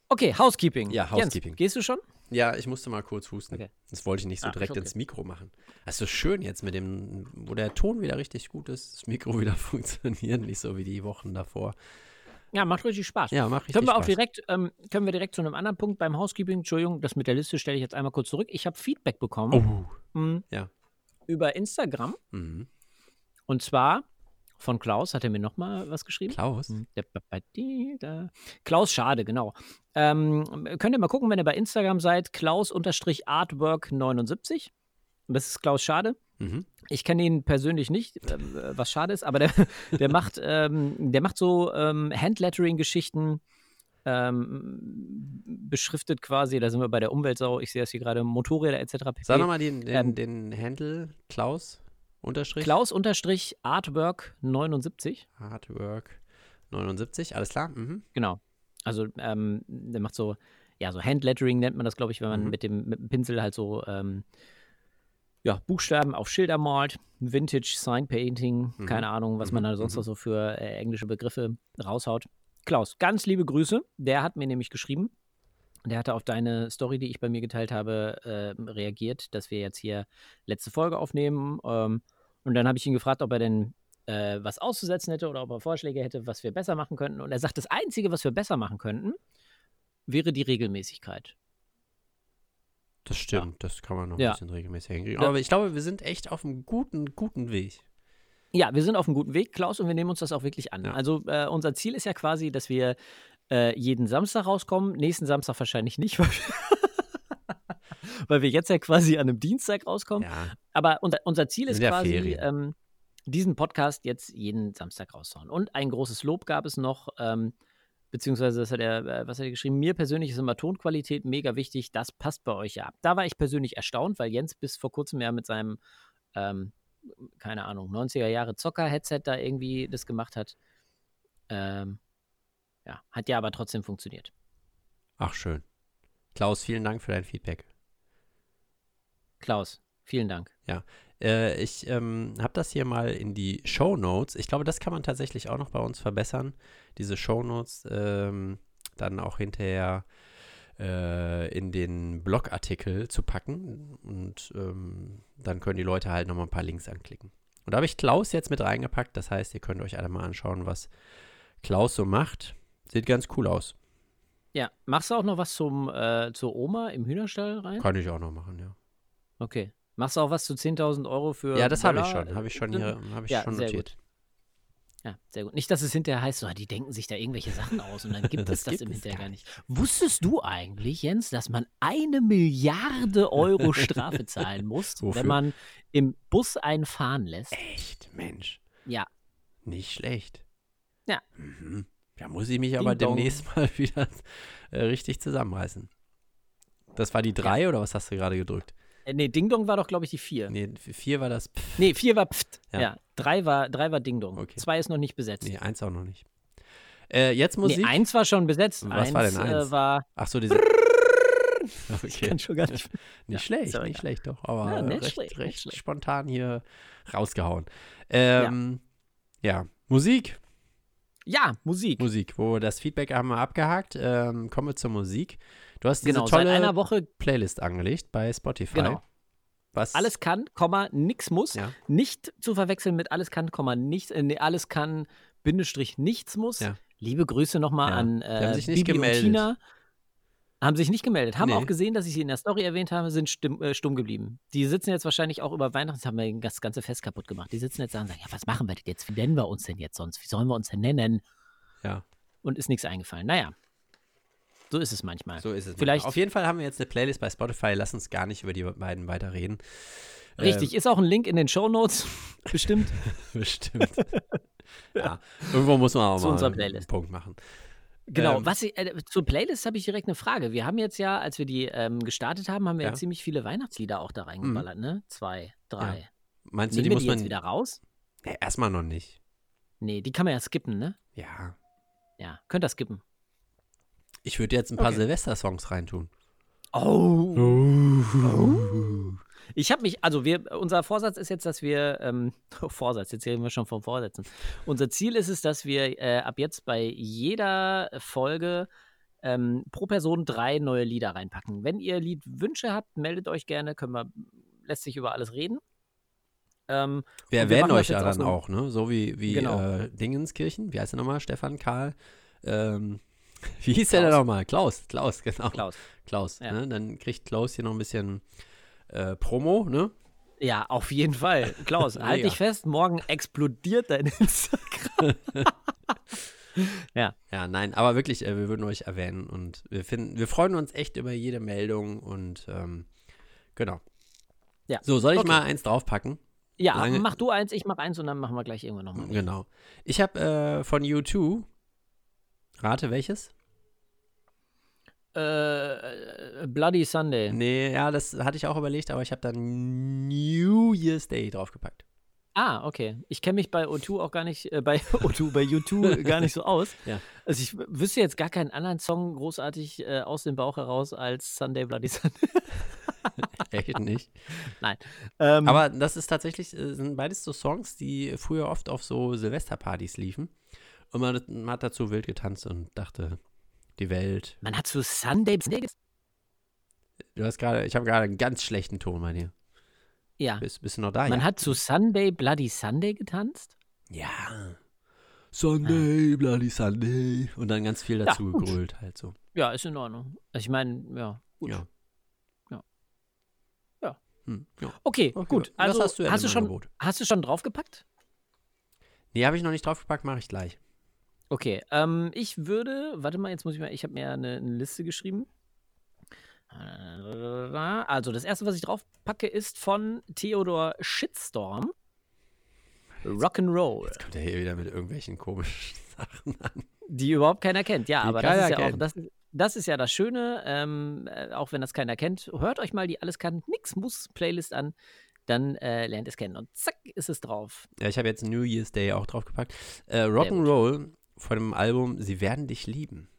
Okay, Housekeeping. Ja, Jens, Housekeeping. gehst du schon? Ja, ich musste mal kurz husten. Okay. Das wollte ich nicht so Ah, direkt okay. ins Mikro machen. Das ist so schön jetzt mit dem, wo der Ton wieder richtig gut ist, das Mikro wieder funktioniert, nicht so wie die Wochen davor. Ja, macht richtig Spaß. Ja, mach richtig Können wir auch Spaß. direkt, ähm, können wir direkt zu einem anderen Punkt beim Housekeeping, Entschuldigung, das mit der Liste stelle ich jetzt einmal kurz zurück. Ich habe Feedback bekommen Oh. mh, ja. über Instagram Mhm. und zwar von Klaus, hat er mir nochmal was geschrieben? Klaus? Hm. Klaus Schade, genau. Ähm, könnt ihr mal gucken, wenn ihr bei Instagram seid, Klaus-Artwork79. Und das ist Klaus Schade. Mhm. Ich kenne ihn persönlich nicht, äh, was schade ist, aber der, der macht, ähm, der macht so ähm, Handlettering-Geschichten, ähm, beschriftet quasi, da sind wir bei der Umweltsau, ich sehe das hier gerade, Motorräder etc. pp. Sag nochmal den, den, Ähm, den Handle, Klaus, Unterstrich. Klaus-Artwork79. Hardwork 79, alles klar. Mhm. Genau. Also ähm, der macht so, ja, so Handlettering nennt man das, glaube ich, wenn man Mhm. mit, dem, mit dem Pinsel halt so ähm, ja, Buchstaben auf Schilder malt, Vintage Sign Painting, Mhm. keine Ahnung, was man Mhm, da sonst mhm. noch so für äh, englische Begriffe raushaut. Klaus, ganz liebe Grüße. Der hat mir nämlich geschrieben, der hatte auf deine Story, die ich bei mir geteilt habe, äh, reagiert, dass wir jetzt hier letzte Folge aufnehmen. Ähm, und dann habe ich ihn gefragt, ob er denn äh, was auszusetzen hätte oder ob er Vorschläge hätte, was wir besser machen könnten. Und er sagt, das Einzige, was wir besser machen könnten, wäre die Regelmäßigkeit. Das stimmt, das kann man noch Ja. ein bisschen regelmäßig hinkriegen. Ja. Aber ich glaube, wir sind echt auf einem guten, guten Weg. Ja, wir sind auf einem guten Weg, Klaus, und wir nehmen uns das auch wirklich an. Ja. Also äh, unser Ziel ist ja quasi, dass wir äh, jeden Samstag rauskommen. Nächsten Samstag wahrscheinlich nicht, weil wir, weil wir jetzt ja quasi an einem Dienstag rauskommen. Ja, Aber unser, unser Ziel ist ja quasi, ähm, diesen Podcast jetzt jeden Samstag rauszuhauen. Und ein großes Lob gab es noch, ähm, beziehungsweise das hat er, äh, was hat er geschrieben? Mir persönlich ist immer Tonqualität mega wichtig. Das passt bei euch ja. Da war ich persönlich erstaunt, weil Jens bis vor kurzem ja mit seinem, ähm, keine Ahnung, 90er Jahre Zocker-Headset da irgendwie das gemacht hat. Ähm, ja, hat ja aber trotzdem funktioniert. ach schön. Klaus, vielen Dank für dein Feedback. Klaus, vielen Dank. Äh, ich ähm, habe das hier mal in die Show Notes. Ich glaube, das kann man tatsächlich auch noch bei uns verbessern. Diese Show Notes ähm, dann auch hinterher äh, in den Blogartikel zu packen. Und ähm, dann können die Leute halt nochmal ein paar Links anklicken. Und da habe ich Klaus jetzt mit reingepackt. Das heißt, ihr könnt euch alle mal anschauen, was Klaus so macht. Sieht ganz cool aus. Ja, machst du auch noch was zum, äh, zur Oma im Hühnerstall rein? Kann ich auch noch machen, ja. Okay. Machst du auch was zu 10.000 Euro für. Ja, das habe ich schon. Habe ich schon hier habe ich Ja, schon notiert. Ja, sehr gut. Nicht, dass es hinterher heißt, so, die denken sich da irgendwelche Sachen aus und dann gibt Das es das gibt im Hinterher gar nicht. Wusstest du eigentlich, Jens, dass man eine Milliarde Euro Strafe zahlen muss, wenn man im Bus einen fahren lässt? Echt, Mensch. Ja. Nicht schlecht. Ja. Mhm. Da muss ich mich aber Ding dong. demnächst mal wieder äh, richtig zusammenreißen. Das war die drei oder was hast du gerade gedrückt? Äh, nee, Ding Dong war doch, glaube ich, die vier. Nee, vier war das. Pff, Nee, vier war Pft. Ja. Ja. Drei war, drei war Ding Dong. Okay. Zwei ist noch nicht besetzt. nee, eins auch noch nicht. Äh, jetzt Musik. Nee, eins war schon besetzt. Was eins, war denn eins? Äh, war. Ach so, diese. Ich okay. kann schon gar nicht. Nicht Ja, schlecht, auch nicht egal. schlecht, doch. Aber Ja, nicht recht, schlecht, recht spontan hier rausgehauen. Ähm, ja. Musik. Ja, Musik. Musik. Wo das Feedback haben wir abgehakt. Ähm, kommen wir zur Musik. Du hast diese Genau, seit tolle einer Woche Playlist angelegt bei Spotify. Genau. Was? alles kann, Komma, nix muss. Ja. Nicht zu verwechseln mit alles kann, Komma, nichts, äh, nee, alles kann, Bindestrich, nichts muss. Ja. Liebe Grüße nochmal Ja. an äh, sich nicht Bibi gemeldet. und Tina. Haben sich nicht gemeldet. Haben Nee. auch gesehen, dass ich sie in der Story erwähnt habe, sind stumm, äh, stumm geblieben. Die sitzen jetzt wahrscheinlich auch über Weihnachten, haben wir das ganze Fest kaputt gemacht. Die sitzen jetzt da und sagen, ja, was machen wir denn jetzt? Wie nennen wir uns denn jetzt sonst? Wie sollen wir uns denn nennen? Ja, Und ist nichts eingefallen. Naja, so ist es manchmal. so ist es. Vielleicht- Auf jeden Fall haben wir jetzt eine Playlist bei Spotify. Lass uns gar nicht über die beiden weiter reden. Richtig, ist auch ein Link in den Shownotes, bestimmt. Ähm, bestimmt. ja, irgendwo muss man auch Zu mal einen. Punkt machen. Genau, Ähm, was ich, äh, zur Playlist habe ich direkt eine Frage. Wir haben jetzt ja, als wir die ähm, gestartet haben, haben wir ja. Ja. Mhm. ziemlich viele Weihnachtslieder auch da reingeballert, ne? Zwei, drei. Meinst du, die muss die man. jetzt wieder raus? Nee, erstmal noch nicht. Nee, die kann man ja skippen, ne? Ja. Ja, könnt ihr skippen. Ich würde jetzt ein paar Okay. Silvester-Songs reintun. Oh. Ich habe mich, also wir, unser Vorsatz ist jetzt, dass wir, ähm, Vorsatz, jetzt reden wir schon vom Vorsätzen. Unser Ziel ist es, dass wir äh, ab jetzt bei jeder Folge ähm, pro Person drei neue Lieder reinpacken. Wenn ihr Liedwünsche habt, meldet euch gerne, können wir, lässt sich über alles reden. Ähm, Wir erwähnen euch ja dann auch, ne? So wie, wie Genau. äh, Dingenskirchen. Wie heißt er nochmal? Stefan Karl. ähm, wie hieß der denn Klaus. nochmal? Klaus, Klaus, genau. Klaus. Klaus, Ja. ne? Dann kriegt Klaus hier noch ein bisschen äh, Promo, ne? Ja, auf jeden Fall. Klaus, halt dich fest, morgen explodiert dein Instagram. Ja, nein, aber wirklich, äh, wir würden euch erwähnen und wir finden, wir freuen uns echt über jede Meldung und ähm, genau. Ja, So, soll ich okay. mal eins draufpacken? Ja, Lange- mach du eins, ich mach eins und dann machen wir gleich irgendwann nochmal. Genau. Ich habe äh, von U2, rate welches? Äh, äh, Bloody Sunday. Nee, ja, das hatte ich auch überlegt, aber ich habe dann New Year's Day draufgepackt. Ah, okay. Ich kenne mich bei O2 auch gar nicht, äh, bei O2, bei U2 gar nicht so aus. Ja. Also ich wüsste jetzt gar keinen anderen Song großartig äh, aus dem Bauch heraus als Sunday Bloody Sunday. Echt nicht. Ähm, Aber das ist tatsächlich, äh, sind beides so Songs, die früher oft auf so Silvesterpartys liefen. Und man, man hat dazu wild getanzt und dachte, die Welt. man hat zu Sunday Sunday ges- Du hast gerade, ich habe gerade einen ganz schlechten Ton bei dir. Ja. Bist, bist du noch da? Man ja. hat zu Sunday Bloody Sunday getanzt? ja. Sunday, Bloody Sunday. Und dann ganz viel dazu gut. gegrölt halt so. Ja, ist in Ordnung. Also ich meine, ja, gut. Ja. Ja. Ja. Hm, ja. Okay, Okay, gut. Also hast du hast, du schon, hast du schon draufgepackt? Nee, habe ich noch nicht draufgepackt, mache ich gleich. Okay, ähm, ich würde, warte mal, jetzt muss ich mal, ich habe mir eine, eine Liste geschrieben. Also, das erste, was ich draufpacke, ist von Theodor Shitstorm. Rock'n'Roll, Jetzt kommt er hier wieder mit irgendwelchen komischen Sachen an. die überhaupt keiner kennt. Ja, Die aber das ist ja auch, kennt. das, das ist ja das Schöne, ähm, äh, auch wenn das keiner kennt. Hört euch mal die Alles kann, nix muss Playlist an, dann äh, lernt es kennen. Und zack, ist es drauf. Ja, ich habe jetzt New Year's Day auch draufgepackt. Äh, Rock'n'Roll von dem Album Sie werden dich lieben.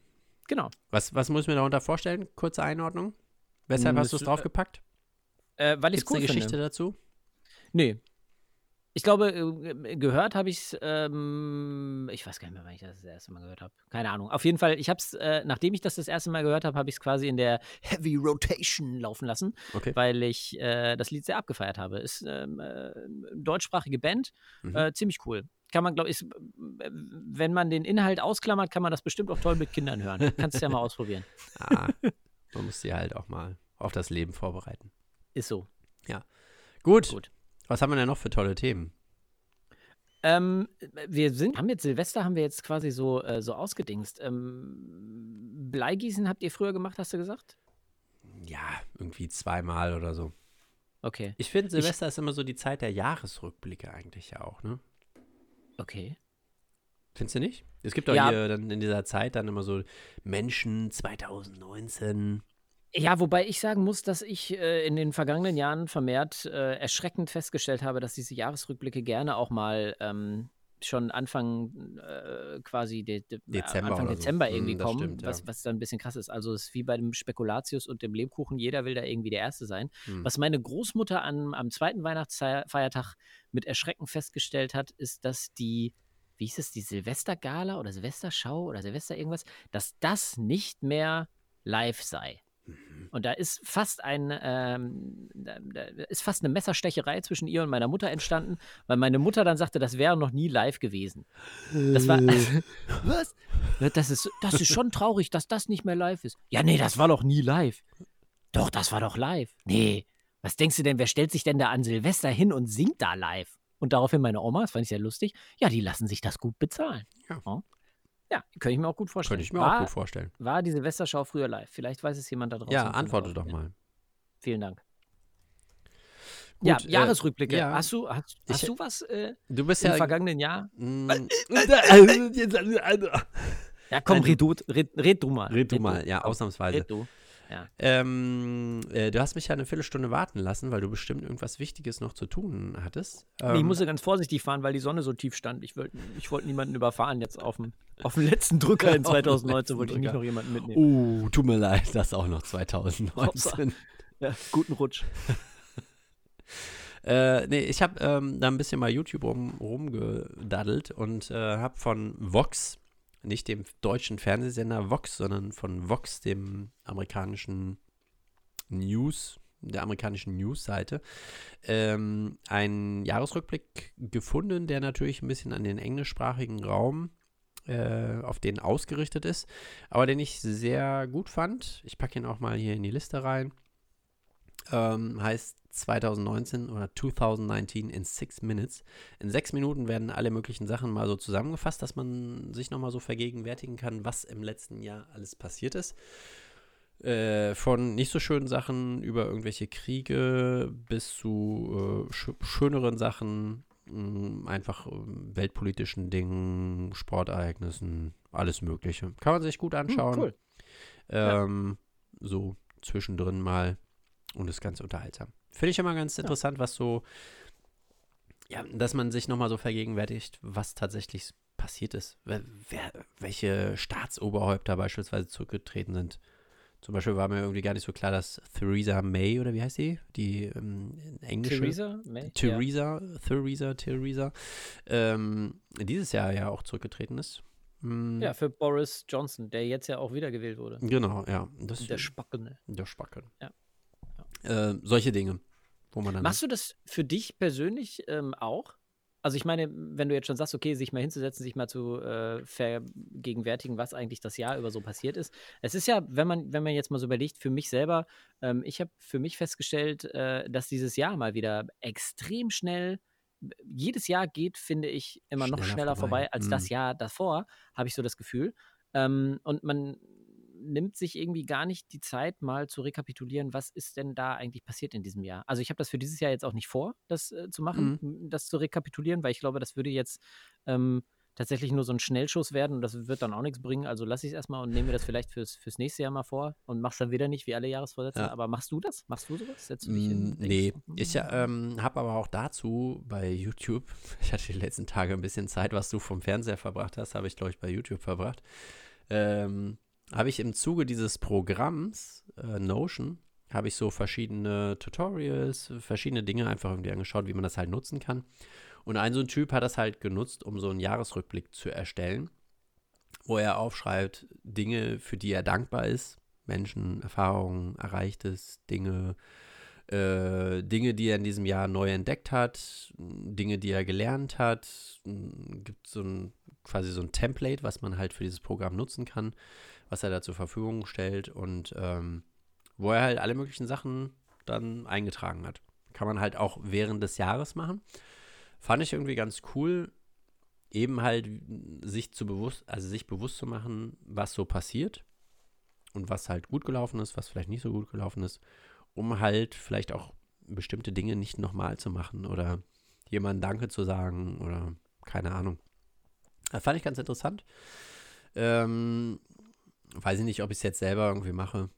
Genau. Was, was muss ich mir darunter vorstellen? Kurze Einordnung. Weshalb hast du es- draufgepackt? Äh, weil ich es cool eine Geschichte finde. dazu? Nee. Ich glaube, äh, gehört habe ich es, ähm, ich weiß gar nicht mehr, wann ich das das erste Mal gehört habe. Keine Ahnung. Auf jeden Fall, ich habe es, äh, nachdem ich das das erste Mal gehört habe, habe ich es quasi in der Heavy Rotation laufen lassen, Okay. weil ich äh, das Lied sehr abgefeiert habe. Ist ähm, äh, eine deutschsprachige Band, Mhm. äh, ziemlich cool. Kann man, glaube ich, wenn man den Inhalt ausklammert, kann man das bestimmt auch toll mit Kindern hören. Kannst du ja mal ausprobieren. Ah, man muss sie halt auch mal auf das Leben vorbereiten. Ist so. Gut. Gut. Was haben wir denn noch für tolle Themen? Ähm, wir sind, haben jetzt Silvester, haben wir jetzt quasi so, äh, so ausgedingst. Ähm, Bleigießen habt ihr früher gemacht, hast du gesagt? Ja, irgendwie zweimal oder so. Okay, Ich finde, Silvester ist immer so die Zeit der Jahresrückblicke eigentlich ja auch, ne? Okay. Findest du nicht? Es gibt doch Ja. hier dann in dieser Zeit dann immer so Menschen 2019. Ja, wobei ich sagen muss, dass ich äh, in den vergangenen Jahren vermehrt äh, erschreckend festgestellt habe, dass diese Jahresrückblicke gerne auch mal ähm, schon Anfang äh, quasi de, de, Dezember Anfang so. Dezember Mm, irgendwie das kommen, stimmt, ja. was, was dann ein bisschen krass ist. Also es ist wie bei dem Spekulatius und dem Lebkuchen, jeder will da irgendwie der Erste sein. Hm. Was meine Großmutter an, am zweiten Weihnachtsfeiertag mit Erschrecken festgestellt hat, ist, dass die, wie hieß es, die Silvestergala oder Silvesterschau oder Silvester irgendwas, dass das nicht mehr live sei. Mhm. Und da ist fast ein, ähm, da, ist fast eine Messerstecherei zwischen ihr und meiner Mutter entstanden, weil meine Mutter dann sagte, das wäre noch nie live gewesen. Das war, was? Das ist, das ist schon traurig, dass das nicht mehr live ist. Ja, nee, das war doch nie live. Doch, das war doch live. Nee, was denkst du denn, wer stellt sich denn da an Silvester hin und singt da live? Und daraufhin meine Oma, das fand ich sehr lustig, ja, die lassen sich das gut bezahlen. Ja. Ja, könnte ich mir auch gut vorstellen. Könnte ich mir war, auch gut vorstellen. War die Silvesterschau früher live? Vielleicht weiß es jemand da draußen. Ja, antworte doch mal. Vielen Dank. Gut, ja, äh, Jahresrückblicke. ja. Hast du, hast, hast Ich- du was äh, Du bist im ja. vergangenen Jahr? Mm, Ja, komm, Nein, red du, red, red du mal. Red du mal, ja, ausnahmsweise. Red du. Ja. Ähm, äh, du hast mich ja eine Viertelstunde warten lassen, weil du bestimmt irgendwas Wichtiges noch zu tun hattest. Nee, ich Ähm, musste ganz vorsichtig fahren, weil die Sonne so tief stand. Ich wollte ich wollt niemanden überfahren jetzt auf dem, auf dem letzten Drücker in Auf dem 2019 letzten wollte ich nicht noch jemanden mitnehmen. Oh, tut mir leid, das auch noch 2019. Ja, guten Rutsch. Äh, nee, ich habe ähm, da ein bisschen mal YouTube rum, rumgedaddelt und äh, habe von Vox, nicht dem deutschen Fernsehsender Vox, sondern von Vox, dem amerikanischen News, der amerikanischen News-Seite, ähm, einen Jahresrückblick gefunden, der natürlich ein bisschen an den englischsprachigen Raum äh, auf den ausgerichtet ist, aber den ich sehr gut fand. Ich packe ihn auch mal hier in die Liste rein. Ähm, heißt 2019 oder 2019 in six Minutes. In sechs Minuten werden alle möglichen Sachen mal so zusammengefasst, dass man sich nochmal so vergegenwärtigen kann, was im letzten Jahr alles passiert ist. Äh, von nicht so schönen Sachen über irgendwelche Kriege bis zu äh, sch schöneren Sachen, mh, einfach äh, weltpolitischen Dingen, Sportereignissen, alles Mögliche. Kann man sich gut anschauen. Hm, cool. Ähm, So zwischendrin mal und ist ganz unterhaltsam. Finde ich immer ganz interessant, was so, ja, dass man sich nochmal so vergegenwärtigt, was tatsächlich passiert ist. Wer, wer, welche Staatsoberhäupter beispielsweise zurückgetreten sind. Zum Beispiel war mir irgendwie gar nicht so klar, dass Theresa May, oder wie heißt sie? Die ähm, englische. Theresa? May? Theresa, Theresa, Theresa, ähm, dieses Jahr ja auch zurückgetreten ist. Mm, Ja. ja, für Boris Johnson, der jetzt ja auch wiedergewählt wurde. Genau, ja. Das, Der Spackene. der Spacken. Ja. Äh, solche Dinge, wo man dann. Machst du das für dich persönlich ähm, auch? Also ich meine, wenn du jetzt schon sagst, okay, sich mal hinzusetzen, sich mal zu äh, vergegenwärtigen, was eigentlich das Jahr über so passiert ist. Es ist ja, wenn man, wenn man jetzt mal so überlegt, für mich selber, ähm, ich habe für mich festgestellt, äh, dass dieses Jahr mal wieder extrem schnell, jedes Jahr geht, finde ich, immer noch Schneller schneller vorbei, vorbei. als Mhm. das Jahr davor, habe ich so das Gefühl. Ähm, und man nimmt sich irgendwie gar nicht die Zeit, mal zu rekapitulieren, was ist denn da eigentlich passiert in diesem Jahr. Also ich habe das für dieses Jahr jetzt auch nicht vor, das äh, zu machen, m- das zu rekapitulieren, weil ich glaube, das würde jetzt ähm, tatsächlich nur so ein Schnellschuss werden und das wird dann auch nichts bringen. Also lasse ich es erstmal und nehme mir das vielleicht fürs, fürs nächste Jahr mal vor und mach's dann wieder nicht, wie alle Jahresvorsätze. Ja. Aber machst du das? Machst du sowas? Setzt du dich hin? Mm, und Nee, denkst, ich hm, ähm, habe aber auch dazu bei YouTube, ich hatte die letzten Tage ein bisschen Zeit, was du vom Fernseher verbracht hast, habe ich, glaube ich, bei YouTube verbracht. Ähm, habe ich im Zuge dieses Programms äh, Notion, habe ich so verschiedene Tutorials, verschiedene Dinge einfach irgendwie angeschaut, wie man das halt nutzen kann. Und ein so ein Typ hat das halt genutzt, um so einen Jahresrückblick zu erstellen, wo er aufschreibt, Dinge, für die er dankbar ist, Menschen, Erfahrungen, Erreichtes, Dinge, äh, Dinge, die er in diesem Jahr neu entdeckt hat, Dinge, die er gelernt hat. m, Gibt so ein quasi so ein Template, was man halt für dieses Programm nutzen kann, was er da zur Verfügung stellt und ähm, wo er halt alle möglichen Sachen dann eingetragen hat. Kann man halt auch während des Jahres machen. Fand ich irgendwie ganz cool, eben halt sich zu bewusst, also sich bewusst zu machen, was so passiert und was halt gut gelaufen ist, was vielleicht nicht so gut gelaufen ist, um halt vielleicht auch bestimmte Dinge nicht nochmal zu machen oder jemandem Danke zu sagen oder keine Ahnung. Das fand ich ganz interessant. Ähm, weiß ich nicht, ob ich es jetzt selber irgendwie mache.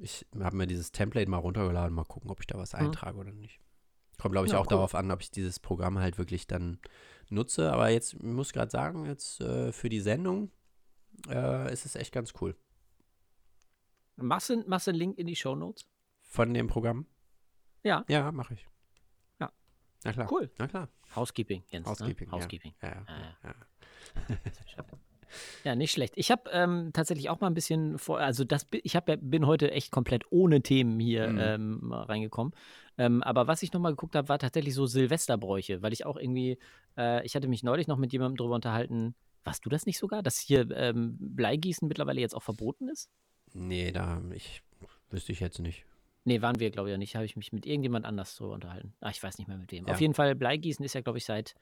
Ich habe mir dieses Template mal runtergeladen, mal gucken, ob ich da was eintrage oder nicht. Kommt, glaube ich, Ja, auch cool. darauf an, ob ich dieses Programm halt wirklich dann nutze. Aber jetzt, ich muss gerade sagen, jetzt äh, für die Sendung äh, ist es echt ganz cool. Machst du, machst du einen Link in die Show Notes? Von dem Programm? Ja. Ja, mache ich. Ja. Na klar. Cool. Na klar. Housekeeping, Jens. Housekeeping, Ne? ja. Housekeeping. Ja, ja, Ah, ja. ja. Ja, nicht schlecht. Ich habe ähm, tatsächlich auch mal ein bisschen vor, also das, ich hab, bin heute echt komplett ohne Themen hier Mhm. ähm, reingekommen. Ähm, aber was ich nochmal geguckt habe, war tatsächlich so Silvesterbräuche, weil ich auch irgendwie, äh, ich hatte mich neulich noch mit jemandem drüber unterhalten, warst du das nicht sogar, dass hier ähm, Bleigießen mittlerweile jetzt auch verboten ist? Nee, da, ich wüsste ich jetzt nicht. Nee, waren wir, glaube ich, ja nicht. Habe ich mich mit irgendjemand anders drüber unterhalten. Ah, ich weiß nicht mehr mit wem. Ja. Auf jeden Fall, Bleigießen ist ja, glaube ich, seit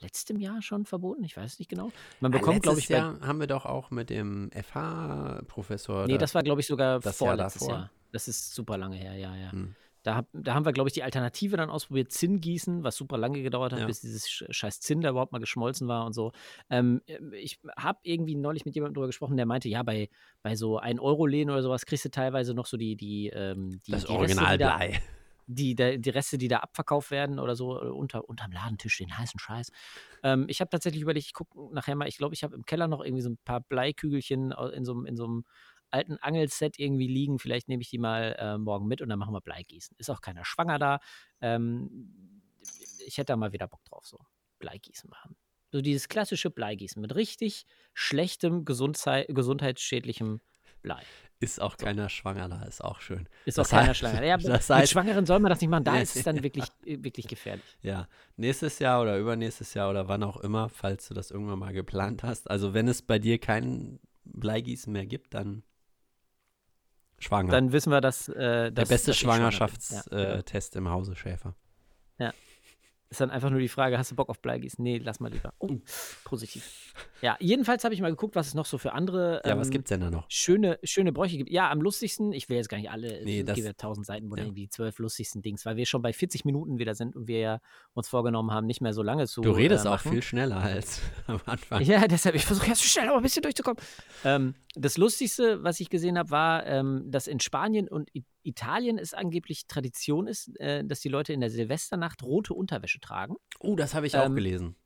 letztem Jahr schon verboten. Ich weiß es nicht genau. Man Ah, bekommt, glaube ich, bei Jahr haben wir doch auch mit dem FH-Professor. Nee, das war, glaube ich, sogar das Jahr vorletztes davor? Jahr. Das ist super lange her, ja, ja. Hm. Da, hab, da haben wir, glaube ich, die Alternative dann ausprobiert, Zinn gießen, was super lange gedauert hat, Ja. bis dieses sch- scheiß Zinn da überhaupt mal geschmolzen war und so. Ähm, ich habe irgendwie neulich mit jemandem drüber gesprochen, der meinte, ja, bei, bei so 1-Euro-Läden oder sowas kriegst du teilweise noch so die, die, ähm, die, das Originalblei. Die, da- die Reste, die da abverkauft werden oder so, äh, unter, unterm Ladentisch, den heißen Scheiß. Ähm, ich habe tatsächlich überlegt, ich gucke nachher mal, ich glaube, ich habe im Keller noch irgendwie so ein paar Bleikügelchen au- in so, einem- in so einem alten Angelset irgendwie liegen. Vielleicht nehme ich die mal äh, morgen mit und dann machen wir Bleigießen. Ist auch keiner schwanger da. Ähm, ich hätte da mal wieder Bock drauf, so Bleigießen machen. So dieses klassische Bleigießen mit richtig schlechtem, Gesundheit, gesundheitsschädlichem Blei. Ist auch keiner schwanger da, ist auch schön. Ist Das auch keiner heißt- schwanger. Ja, das mit heißt- Schwangeren soll man das nicht machen. Da Nee. ist es dann wirklich, äh, wirklich gefährlich. Ja, nächstes Jahr oder übernächstes Jahr oder wann auch immer, falls du das irgendwann mal geplant hast. Also wenn es bei dir kein Bleigießen mehr gibt, dann schwanger. Dann wissen wir, dass. Äh, Der dass, beste. Schwangerschaftstest Ja, genau. äh, im Hause Schäfer. Ist dann einfach nur die Frage, hast du Bock auf Bleigießen? Nee, lass mal lieber. Oh, positiv. Ja, jedenfalls habe ich mal geguckt, was es noch so für andere Ja, was ähm, gibt's denn da noch? schöne, schöne Bräuche gibt. Ja, am lustigsten, ich will jetzt gar nicht alle, Nee, es gibt ja tausend Seiten, wo ja. dann irgendwie die zwölf lustigsten Dings, weil wir schon bei 40 Minuten wieder sind und wir ja uns vorgenommen haben, nicht mehr so lange zu Du redest äh, auch viel schneller als am Anfang. Ja, deshalb, ich versuche jetzt so schnell aber ein bisschen durchzukommen. Ähm, das Lustigste, was ich gesehen habe, war, ähm, dass in Spanien und I Italien es angeblich Tradition ist, äh, dass die Leute in der Silvesternacht rote Unterwäsche tragen. Oh, das habe ich auch Ähm, gelesen.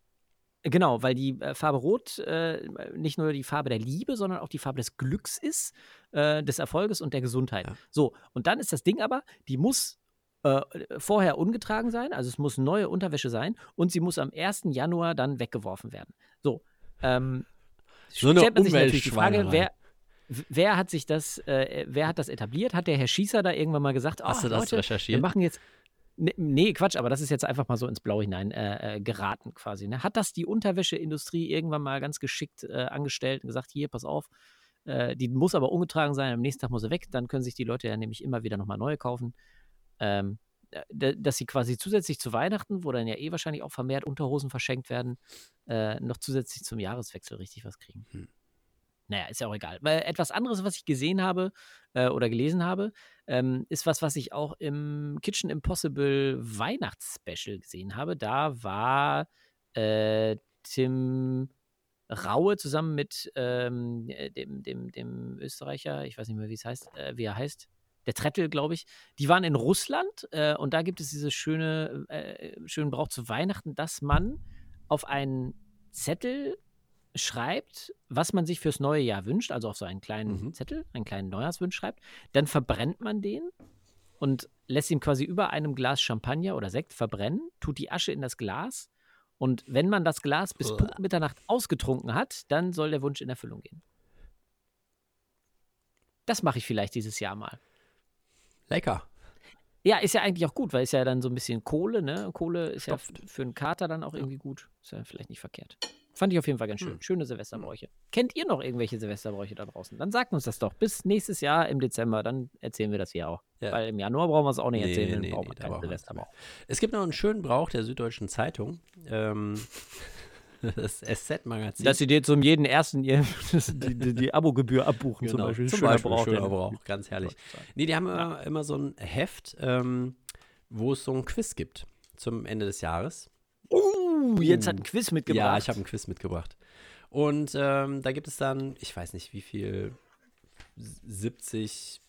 Genau, weil die äh, Farbe Rot äh, nicht nur die Farbe der Liebe, sondern auch die Farbe des Glücks ist, äh, des Erfolges und der Gesundheit. Ja. So, und dann ist das Ding aber, die muss äh, vorher ungetragen sein, also es muss neue Unterwäsche sein und sie muss am 1. Januar dann weggeworfen werden. So, ähm, So eine stellt man sich natürlich die Frage, wer, wer hat sich das, äh, wer hat das etabliert? Hat der Herr Schießer da irgendwann mal gesagt, Hast oh, du das Leute, wir recherchiert? machen jetzt. Nee, nee, Quatsch, aber das ist jetzt einfach mal so ins Blaue hinein äh, äh, geraten quasi. Ne? Hat das die Unterwäscheindustrie irgendwann mal ganz geschickt äh, angestellt und gesagt, hier, pass auf, äh, die muss aber ungetragen sein, am nächsten Tag muss sie weg, dann können sich die Leute ja nämlich immer wieder nochmal neue kaufen. Ähm, äh, dass sie quasi zusätzlich zu Weihnachten, wo dann ja eh wahrscheinlich auch vermehrt Unterhosen verschenkt werden, äh, noch zusätzlich zum Jahreswechsel richtig was kriegen. Hm. Naja, ist ja auch egal. Weil etwas anderes, was ich gesehen habe äh, oder gelesen habe, ähm, ist was, was ich auch im Kitchen Impossible Weihnachtsspecial gesehen habe. Da war äh, Tim Raue zusammen mit ähm, äh, dem, dem, dem Österreicher, ich weiß nicht mehr, wie es heißt, äh, wie er heißt, der Trettel, glaube ich. Die waren in Russland äh, und da gibt es diese schöne, äh, schönen Brauch zu Weihnachten, dass man auf einen Zettel schreibt, was man sich fürs neue Jahr wünscht, also auf so einen kleinen Mhm. Zettel, einen kleinen Neujahrswunsch schreibt, dann verbrennt man den und lässt ihn quasi über einem Glas Champagner oder Sekt verbrennen, tut die Asche in das Glas und wenn man das Glas bis Uah. Punkt Mitternacht ausgetrunken hat, dann soll der Wunsch in Erfüllung gehen. Das mache ich vielleicht dieses Jahr mal. Lecker. Ja, ist ja eigentlich auch gut, weil es ja dann so ein bisschen Kohle, ne? Kohle ist ja Stopft. f- für einen Kater dann auch irgendwie gut. Ist ja vielleicht nicht verkehrt. Fand ich auf jeden Fall ganz schön. Hm. Schöne Silvesterbräuche. Kennt ihr noch irgendwelche Silvesterbräuche da draußen? Dann sagt uns das doch. Bis nächstes Jahr im Dezember, dann erzählen wir das hier auch. Ja. Weil im Januar brauchen wir es auch nicht Nee, erzählen, nee, brauchen nee, keinen Silvesterbrauch. Es gibt noch einen schönen Brauch der Süddeutschen Zeitung. Ähm, das SZ-Magazin. Dass sie dir zum jeden ersten ihr, die, die, die Abogebühr abbuchen, zum Genau, Beispiel. Zum Schöner Beispiel, Brauch, schöner Brauch, ganz herrlich. Nee, die haben immer, immer so ein Heft, ähm, wo es so ein Quiz gibt zum Ende des Jahres. Uh, jetzt hat ein Quiz mitgebracht. Ja, ich habe ein Quiz mitgebracht. Und ähm, da gibt es dann, ich weiß nicht wie viel, 70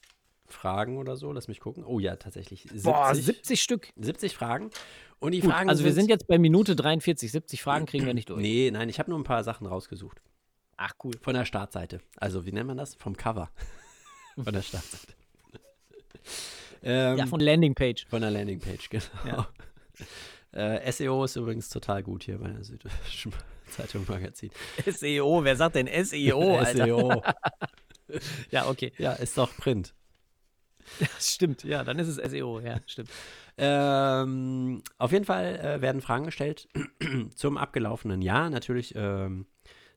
Fragen oder so. Lass mich gucken. Oh ja, tatsächlich. 70, Boah, 70 Stück. 70 Fragen. Und die Gut, Fragen also wir sind jetzt bei Minute 43. 70 Fragen kriegen wir nicht durch. Nee, nein, ich habe nur ein paar Sachen rausgesucht. Ach, cool. Von der Startseite. Also, wie nennt man das? Vom Cover. von der Startseite. ähm, Ja, von Landingpage. von der Landingpage, genau. Ja. Äh, SEO ist übrigens total gut hier bei der Süddeutschen Zeitung Magazin. SEO, wer sagt denn SEO, Alter? SEO. Ja, okay. Ja, ist doch Print. Stimmt, ja, dann ist es SEO, ja, stimmt. Ähm, auf jeden Fall äh, werden Fragen gestellt zum abgelaufenen Jahr. Natürlich ähm,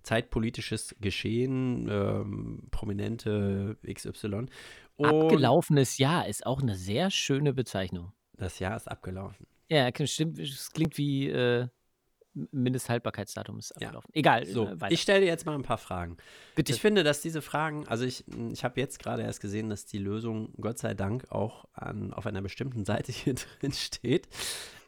zeitpolitisches Geschehen, ähm, prominente XY. Und Abgelaufenes Jahr ist auch eine sehr schöne Bezeichnung. Das Jahr ist abgelaufen. Ja, stimmt. Es klingt wie äh, Mindesthaltbarkeitsdatum ist Ja. abgelaufen. Egal, So, äh, ich stelle dir jetzt mal ein paar Fragen. Bitte. Ich finde, dass diese Fragen, also ich, ich habe jetzt gerade erst gesehen, dass die Lösung Gott sei Dank auch an, auf einer bestimmten Seite hier drin steht.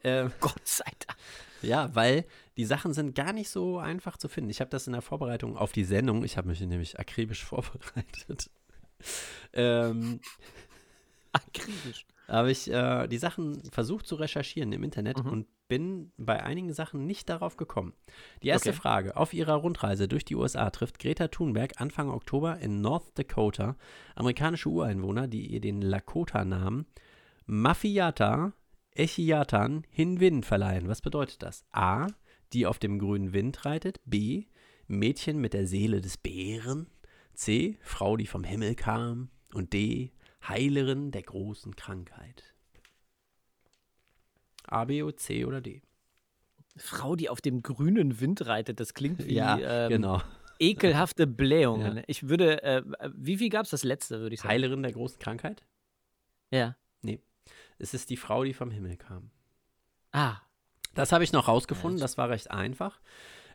Ähm, Gott sei Dank. ja, weil die Sachen sind gar nicht so einfach zu finden. Ich habe das in der Vorbereitung auf die Sendung, ich habe mich nämlich akribisch vorbereitet, ähm, Akribisch. Habe ich äh, die Sachen versucht zu recherchieren im Internet Mhm. und bin bei einigen Sachen nicht darauf gekommen. Die erste Okay. Frage. Auf ihrer Rundreise durch die USA trifft Greta Thunberg Anfang Oktober in North Dakota amerikanische Ureinwohner, die ihr den Lakota-Namen Mafiata Echiatan Hinwin verleihen. Was bedeutet das? A. Die auf dem grünen Wind reitet. B. Mädchen mit der Seele des Bären. C. Frau, die vom Himmel kam. Und D. Heilerin der großen Krankheit. A, B, O, C oder D? Frau, die auf dem grünen Wind reitet, das klingt wie ja, ähm, genau. ekelhafte Blähungen. Ja. Ich würde, äh, wie viel gab es das letzte, würde ich sagen? Heilerin der großen Krankheit? Ja. Es ist die Frau, die vom Himmel kam. Ah, Das habe ich noch rausgefunden, Ja, das war recht einfach.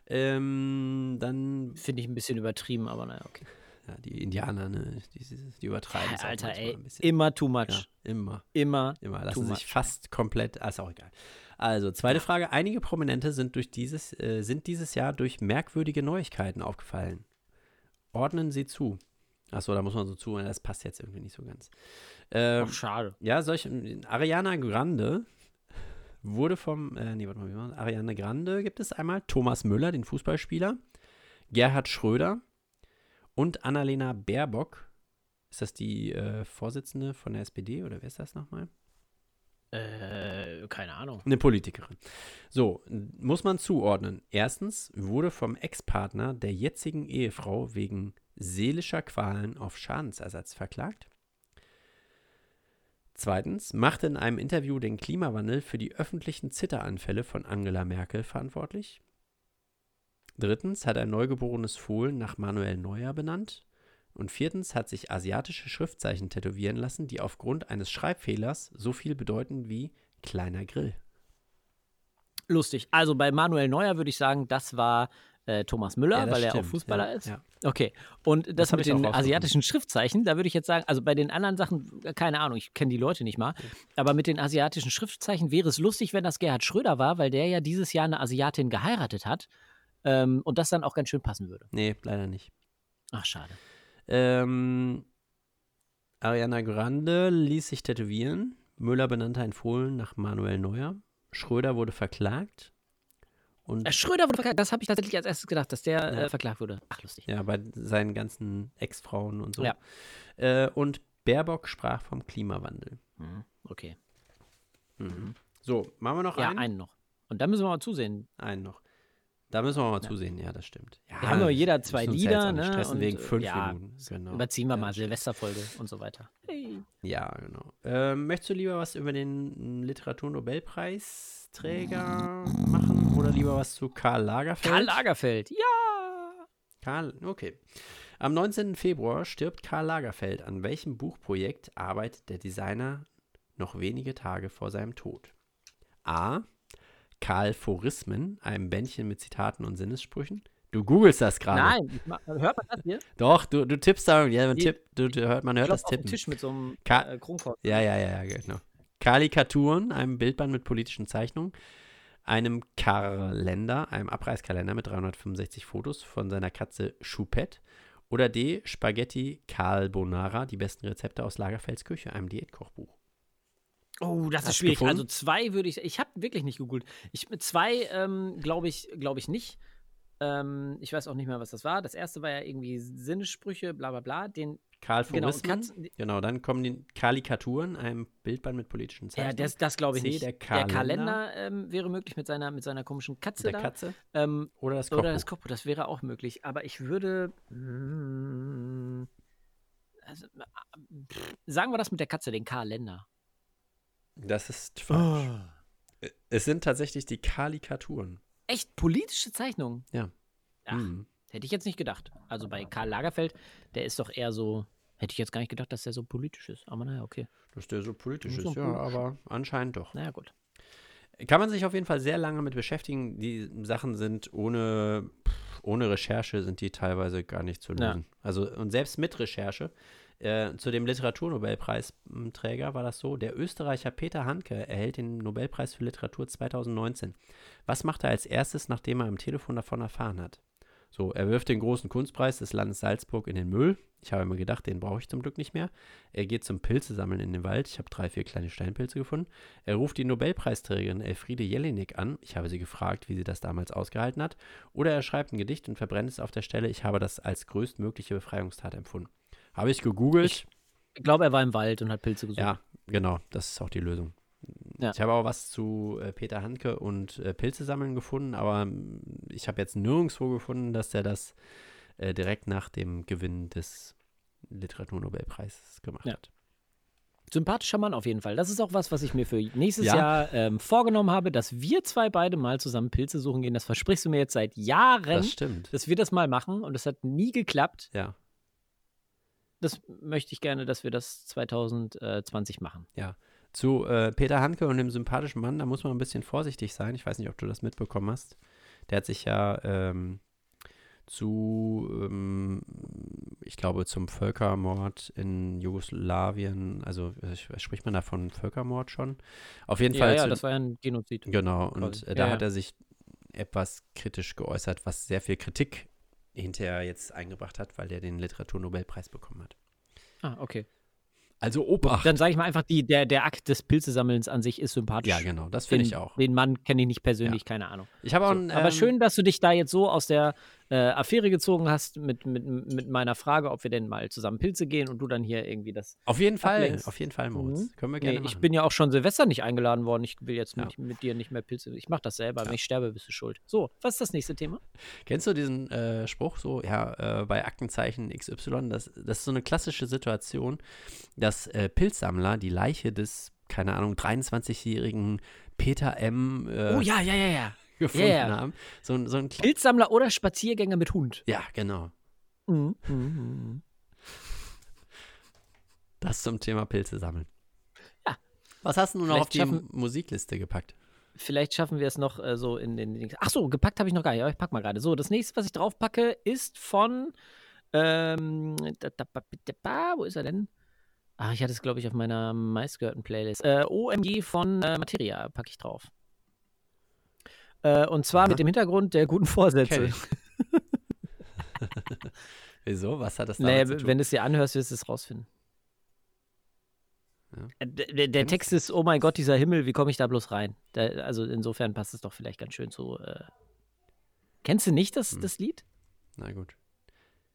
Ähm, dann, finde ich ein bisschen übertrieben, aber naja, okay. Ja, die Indianer, ne, die, die übertreiben es Alter, ey, ein bisschen. immer too much. Ja, immer, Immer. immer. Lassen sich much. fast komplett, ah, ist auch egal. Also, zweite Frage. Einige Prominente sind, durch dieses, äh, sind dieses Jahr durch merkwürdige Neuigkeiten aufgefallen. Ordnen sie zu. Achso, da muss man so zu, das passt jetzt irgendwie nicht so ganz. Ähm, Ach, schade. Ja, solche. Ariana Grande wurde vom. Äh, nee, warte mal, wie war das? Ariana Grande gibt es einmal. Thomas Müller, den Fußballspieler. Gerhard Schröder. Und Annalena Baerbock. Ist das die äh, Vorsitzende von der SPD oder wer ist das nochmal? Äh, keine Ahnung. Eine Politikerin. So, muss man zuordnen. Erstens wurde vom Ex-Partner der jetzigen Ehefrau wegen seelischer Qualen auf Schadensersatz verklagt. Zweitens machte in einem Interview den Klimawandel für die öffentlichen Zitteranfälle von Angela Merkel verantwortlich. Drittens hat ein neugeborenes Fohlen nach Manuel Neuer benannt. Und viertens hat sich asiatische Schriftzeichen tätowieren lassen, die aufgrund eines Schreibfehlers so viel bedeuten wie kleiner Grill. Lustig. Also bei Manuel Neuer würde ich sagen, das war äh, Thomas Müller, Ja, weil er auch stimmt, Fußballer ja, ist. ja. Okay. Und das, Das mit den asiatischen Schriftzeichen, da würde ich jetzt sagen, also bei den anderen Sachen, keine Ahnung, ich kenne die Leute nicht mal, aber mit den asiatischen Schriftzeichen wäre es lustig, wenn das Gerhard Schröder war, weil der ja dieses Jahr eine Asiatin geheiratet hat ähm, und das dann auch ganz schön passen würde. Nee, leider nicht. Ach, schade. Ähm, Ariana Grande ließ sich tätowieren. Müller benannte ein Fohlen nach Manuel Neuer. Schröder wurde verklagt. Und Äh, Schröder wurde verklagt, das habe ich tatsächlich als erstes gedacht, dass der Ja. äh, verklagt wurde. Ach, lustig. ja, bei seinen ganzen Ex-Frauen und so. Ja. Äh, und Baerbock sprach vom Klimawandel. Mhm, Okay. Mhm. So, machen wir noch Ja, einen? einen noch. Und da müssen wir mal zusehen. Einen noch. Da müssen wir mal Ja. zusehen, ja, das stimmt. Ja, Wir haben nur jeder zwei Lieder, ne? Stressen und, wegen äh, fünf ja, Minuten. Genau. Überziehen wir Ja, mal. Silvesterfolge und so weiter. Hey. Ja, genau. Ähm, möchtest du lieber was über den Literaturnobelpreisträger machen oder lieber was zu Karl Lagerfeld? Karl Lagerfeld, ja! Karl, okay. Am 19. Februar stirbt Karl Lagerfeld. An welchem Buchprojekt arbeitet der Designer noch wenige Tage vor seinem Tod? A. Karl Phorismen, einem Bändchen mit Zitaten und Sinnessprüchen. Du googelst das gerade. Nein, hört man das hier? Doch, du, du tippst da, ja, man, tipp, du, du hört, man hört das auf den Tippen. Tisch mit so einem Ka- äh. Ja, ja, ja, ja, genau. Karikaturen, einem Bildband mit politischen Zeichnungen, einem Kalender, einem Abreißkalender mit 365 Fotos von seiner Katze Choupette oder D. Spaghetti Carbonara, die besten Rezepte aus Lagerfelds Küche, einem Diätkochbuch. Oh, das Hast ist schwierig. gefunden? Also zwei würde ich, ich habe wirklich nicht gegoogelt. Ich, zwei ähm, glaube ich, glaube ich nicht. Ähm, ich weiß auch nicht mehr, was das war. Das erste war ja irgendwie Sinnessprüche, bla bla bla. Den, Karl genau, und Phorismen, Katzen, genau, dann kommen die Karikaturen, einem Bildband mit politischen ja, Zeichnungen. das, das glaube ich C, nicht. der Der Kalender. Kalender ähm, wäre möglich mit seiner, mit seiner komischen Katze der da. Katze Ähm, oder das Kochbuch. Oder das Kochbuch, das wäre auch möglich. Aber ich würde. mm, Also, pff, sagen wir das mit der Katze, den Kalender. Das ist Oh. falsch. Es sind tatsächlich die Karikaturen. Echt politische Zeichnungen? Ja. Ach, Mhm. hätte ich jetzt nicht gedacht. Also bei Karl Lagerfeld, der ist doch eher so. Hätte ich jetzt gar nicht gedacht, dass der so politisch ist. Aber naja, okay. Dass der so politisch So ist, ja, politisch. aber anscheinend doch. Naja, gut. Kann man sich auf jeden Fall sehr lange mit beschäftigen. Die Sachen sind ohne, ohne Recherche sind die teilweise gar nicht zu Ja. lösen. Also und selbst mit Recherche. Äh, zu dem Literaturnobelpreisträger war das so, der Österreicher Peter Handke erhält den Nobelpreis für Literatur 2019. Was macht er als erstes, nachdem er am Telefon davon erfahren hat? So, er wirft den großen Kunstpreis des Landes Salzburg in den Müll. Ich habe mir gedacht, den brauche ich zum Glück nicht mehr. Er geht zum Pilze sammeln in den Wald. Ich habe drei, vier kleine Steinpilze gefunden. Er ruft die Nobelpreisträgerin Elfriede Jelinek an. Ich habe sie gefragt, wie sie das damals ausgehalten hat. Oder er schreibt ein Gedicht und verbrennt es auf der Stelle. Ich habe das als größtmögliche Befreiungstat empfunden. Habe ich gegoogelt. Ich glaube, er war im Wald und hat Pilze gesucht. ja, genau. Das ist auch die Lösung. Ja. Ich habe auch was zu äh, Peter Handke und äh, Pilze sammeln gefunden, aber mm, ich habe jetzt nirgendwo gefunden, dass er das äh, direkt nach dem Gewinn des Literaturnobelpreis gemacht Ja. hat. Sympathischer Mann auf jeden Fall. Das ist auch was, was ich mir für nächstes Ja. Jahr ähm, vorgenommen habe, dass wir zwei beide mal zusammen Pilze suchen gehen. Das versprichst du mir jetzt seit Jahren, Das stimmt. dass wir das mal machen und es hat nie geklappt. Ja. Das möchte ich gerne, dass wir das 2020 machen. Zu äh, Peter Handke und dem sympathischen Mann, da muss man ein bisschen vorsichtig sein. Ich weiß nicht, ob du das mitbekommen hast. Der hat sich ja ähm, zu, ähm, ich glaube, zum Völkermord in Jugoslawien, also spricht man da von Völkermord schon? Auf jeden Ja, Fall. ja, zu, das war ja ein Genozid. genau, und äh, da Ja, hat ja. er sich etwas kritisch geäußert, was sehr viel Kritik hinterher jetzt eingebracht hat, weil er den Literaturnobelpreis bekommen hat. Ah, okay. Also Obacht. Dann sage ich mal einfach, die, der, der Akt des Pilzesammelns an sich ist sympathisch. Ja, genau, das finde ich auch. den Mann kenne ich nicht persönlich, keine Ahnung. Ich habe auch So, ein, aber ähm, schön, dass du dich da jetzt so aus der äh, Affäre gezogen hast mit, mit, mit meiner Frage, ob wir denn mal zusammen Pilze gehen und du dann hier irgendwie das. Auf jeden Fall, ablenkst. auf jeden Fall, Moritz. Mhm. Können wir Nee, gerne ich machen. bin ja auch schon Silvester nicht eingeladen worden. Ich will jetzt Ja. mit, mit dir nicht mehr Pilze. Ich mache das selber. Ja. Wenn ich sterbe, bist du schuld. So, was ist das nächste Thema? Kennst du diesen äh, Spruch so, ja, äh, bei Aktenzeichen XY, das, das ist so eine klassische Situation, dass äh, Pilzsammler die Leiche des, keine Ahnung, 23-jährigen Peter M. Äh, oh ja, ja, ja, ja. Gefunden ja. haben. So, ein- so ein Pilzsammler oder Spaziergänger mit Hund. Ja, genau. Mhm. Mhm. Das zum Thema Pilze sammeln. Ja. Was hast du nun noch auf die schaffen- Musikliste gepackt? Vielleicht schaffen wir es noch äh, so in den. Ach so, gepackt habe ich noch gar nicht. Aber ich pack mal gerade. So, das nächste, was ich drauf packe, ist von. Ähm, da, da, wo ist er denn? Ach, ich hatte es, glaube ich, auf meiner meistgehörten Playlist. Äh, OMG von äh, Materia packe ich drauf. Äh, und zwar Aha. mit dem Hintergrund der guten Vorsätze. Wieso? Was hat das damit Naja, zu tun? wenn du es dir anhörst, wirst du es rausfinden. Ja. Äh, Der, der, Text ist, oh mein Gott, dieser Himmel, wie komme ich da bloß rein? Da, also insofern passt es doch vielleicht ganz schön zu. Äh Kennst du nicht das, Hm. das Lied? Na gut.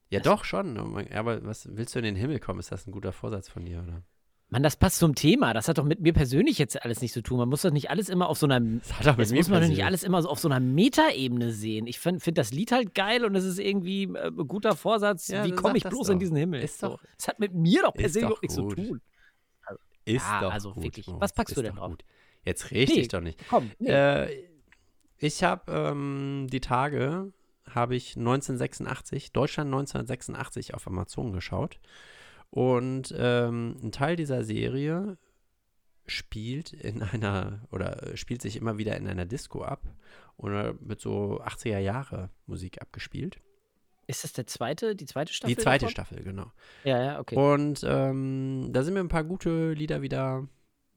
Ja, doch schon. Aber was willst du in den Himmel kommen? Ist das ein guter Vorsatz von dir, oder? Mann, das passt zum Thema. Das hat doch mit mir persönlich jetzt alles nichts zu tun. Man muss doch nicht alles immer auf so einer. Das hat doch Jetzt muss man doch nicht alles immer so auf so einer Metaebene sehen. Ich finde find das Lied halt geil und es ist irgendwie äh, ein guter Vorsatz. Ja, Wie komme ich bloß doch. in diesen Himmel? Ist so. doch- Das hat mit mir doch ist persönlich doch nichts zu tun. Ist Ja, doch also gut, wirklich. Was packst du denn doch drauf? gut. Jetzt reg Nee. dich doch nicht. Komm, nee. Äh, ich habe ähm, die Tage, habe ich 1986, Deutschland 1986 auf Amazon geschaut. Und ähm, ein Teil dieser Serie spielt in einer, oder äh, spielt sich immer wieder in einer Disco ab. Oder wird so 80er Jahre Musik abgespielt. ist das der zweite, die zweite Staffel? die zweite davon? Staffel, genau. Ja, ja, okay. Und ähm, da sind mir ein paar gute Lieder wieder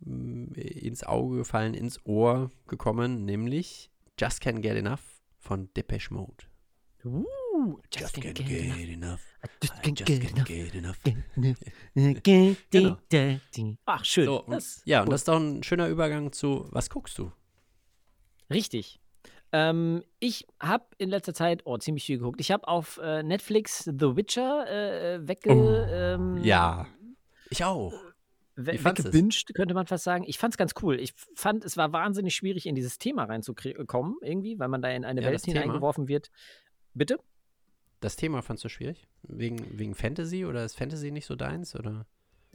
mm, ins Auge gefallen, ins Ohr gekommen, nämlich Just Can't Get Enough von Depeche Mode. Uh, just can't get enough. enough. Just I can't just get can't enough. get enough. Genau. Ach, schön. So, und, das, ja, und das ist doch ein schöner Übergang zu, was guckst du? Richtig. Ähm, ich habe in letzter Zeit, oh, ziemlich viel geguckt. Ich habe auf äh, Netflix The Witcher äh, wegge, Oh, ähm, Ja, ich auch. we fandst du's? weggebinged, könnte man fast sagen. Ich fand es ganz cool. Ich fand, es war wahnsinnig schwierig, in dieses Thema reinzukommen, irgendwie, weil man da in eine Ja, Welt hineingeworfen wird. Bitte? Das Thema fandst du schwierig? Wegen, wegen Fantasy oder ist Fantasy nicht so deins? Oder?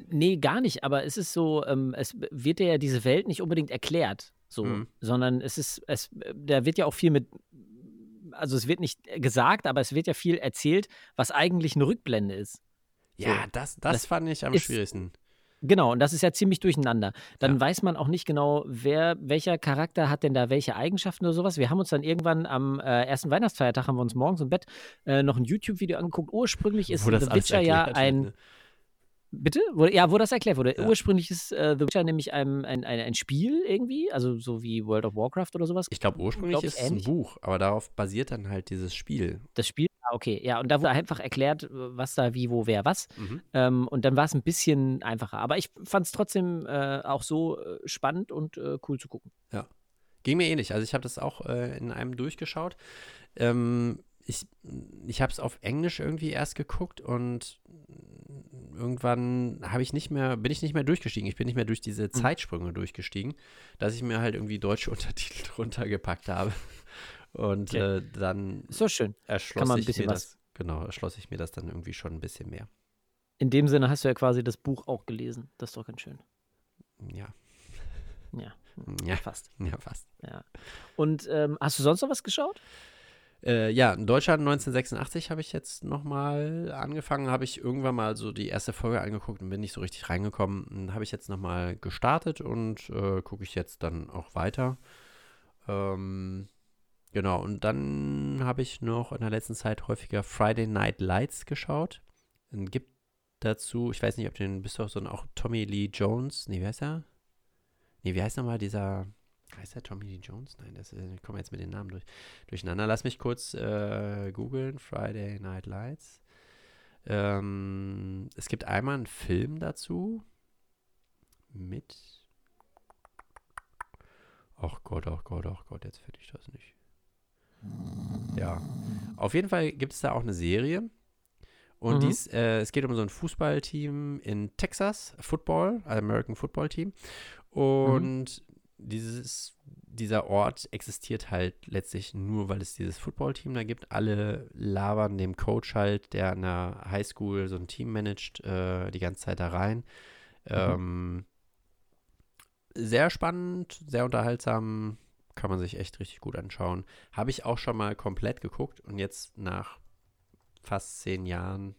Nee, gar nicht, aber es ist so, ähm, es wird dir ja diese Welt nicht unbedingt erklärt, so, Mhm. sondern es ist, es, da wird ja auch viel mit, also es wird nicht gesagt, aber es wird ja viel erzählt, was eigentlich eine Rückblende ist. Ja, das, das, Das fand ich am ist- schwierigsten. Genau, und das ist ja ziemlich durcheinander. Dann Ja. weiß man auch nicht genau, wer, welcher Charakter hat denn da welche Eigenschaften oder sowas. Wir haben uns dann irgendwann am äh, ersten Weihnachtsfeiertag, haben wir uns morgens im Bett äh, noch ein YouTube-Video angeguckt. Ursprünglich ist The Witcher ja erklärt wird, ein, ne? Bitte? Ja, wo das erklärt wurde. Ja. Ursprünglich ist äh, The Witcher nämlich ein, ein, ein, ein Spiel irgendwie, also so wie World of Warcraft oder sowas. Ich glaube, ursprünglich glaub ist es ein. Buch, aber darauf basiert dann halt dieses Spiel. Das Spiel, okay, ja, und da wurde einfach erklärt, was da wie, wo, wer, was. Mhm. Ähm, und dann war es ein bisschen einfacher. Aber ich fand es trotzdem äh, auch so äh, spannend und äh, cool zu gucken. Ging mir ähnlich. Also ich habe das auch äh, in einem durchgeschaut. Ähm, ich ich habe es auf Englisch irgendwie erst geguckt und irgendwann habe ich nicht mehr, bin ich nicht mehr durchgestiegen. Ich bin nicht mehr durch diese Zeitsprünge durchgestiegen, dass ich mir halt irgendwie deutsche Untertitel drunter gepackt habe. Und Okay. äh, dann doch schön. erschloss man ein ich mir was- das, genau, erschloss ich mir das dann irgendwie schon ein bisschen mehr. In dem Sinne hast du ja quasi das Buch auch gelesen. Das ist doch ganz schön. Ja, Ja, ja, fast. ja, fast. Ja. Und ähm, hast du sonst noch was geschaut? Äh, ja, in Deutschland 1986 habe ich jetzt nochmal angefangen, habe ich irgendwann mal so die erste Folge angeguckt und bin nicht so richtig reingekommen. Habe ich jetzt nochmal gestartet und äh, gucke ich jetzt dann auch weiter. Ähm, genau, und dann habe ich noch in der letzten Zeit häufiger Friday Night Lights geschaut. Dann gibt dazu, ich weiß nicht, ob den bist du auch so auch Tommy Lee Jones, nee, wie heißt er? Nee, wie heißt nochmal dieser, heißt der Tommy Lee Jones? Nein, das äh, ich komme jetzt mit den Namen durch, durcheinander. Lass mich kurz äh, googeln, Friday Night Lights. Ähm, es gibt einmal einen Film dazu mit Ach Gott, ach Gott, ach Gott, jetzt finde ich das nicht. Ja. Auf jeden Fall gibt es da auch eine Serie. Und Mhm. dies, äh, es geht um so ein Fußballteam in Texas, Football, American Football Team. Und dieses, dieser Ort existiert halt letztlich nur, weil es dieses Footballteam da gibt. Alle labern dem Coach halt, der an der Highschool so ein Team managt, äh, die ganze Zeit da rein. Ähm, sehr spannend, sehr unterhaltsam, kann man sich echt richtig gut anschauen. Habe ich auch schon mal komplett geguckt und jetzt nach fast zehn Jahren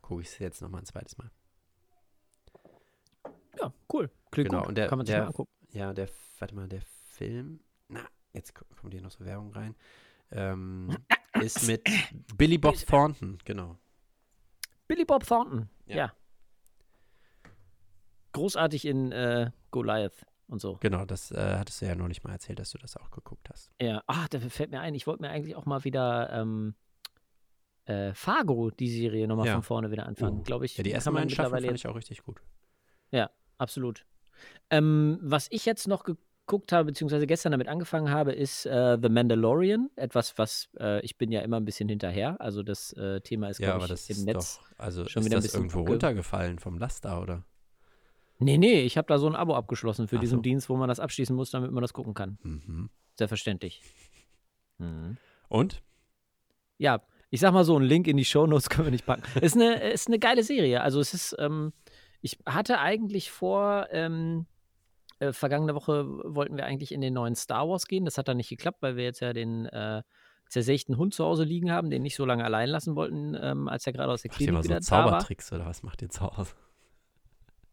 gucke ich es jetzt nochmal ein zweites Mal. Ja, cool. Klingt Genau, gut. und der- Kann man sich der- mal angucken. Ja, der, warte mal, der Film, na, jetzt ko- kommt hier noch so Werbung rein, ähm, ist mit Billy Bob Thornton, genau. Billy Bob Thornton. Ja. Ja. Großartig in äh, Goliath und so. Genau, das äh, hattest du ja neulich mal erzählt, dass du das auch geguckt hast. Ja, ah, da fällt mir ein, ich wollte mir eigentlich auch mal wieder ähm, äh, Fargo, die Serie, nochmal Ja. von vorne wieder anfangen. Uh, Glaube ich, Ja, die ersten beiden Staffeln fand ich auch richtig gut. Absolut. Ähm, was ich jetzt noch geguckt habe, beziehungsweise gestern damit angefangen habe, ist äh, The Mandalorian. Etwas, was äh, ich bin ja immer ein bisschen hinterher. Also das äh, Thema ist, Ja, glaube aber ich, das im ist Netz. doch, also schon ist wieder ein das bisschen irgendwo runtergefallen vom Laster, oder? Nee, nee, ich habe da so ein Abo abgeschlossen für Ach diesen so. Dienst, wo man das abschließen muss, damit man das gucken kann. Mhm. Selbstverständlich. Mhm. Und? Ja, ich sag mal so, einen Link in die Shownotes können wir nicht packen. ist, eine, ist eine geile Serie. Also es ist, ähm, ich hatte eigentlich vor, ähm, äh, vergangene Woche wollten wir eigentlich in den neuen Star Wars gehen. Das hat dann nicht geklappt, weil wir jetzt ja den äh, zersägten Hund zu Hause liegen haben, den nicht so lange allein lassen wollten, ähm, als er gerade aus der Macht Klinik so wieder da war. Zaubertricks oder was macht ihr zu Hause?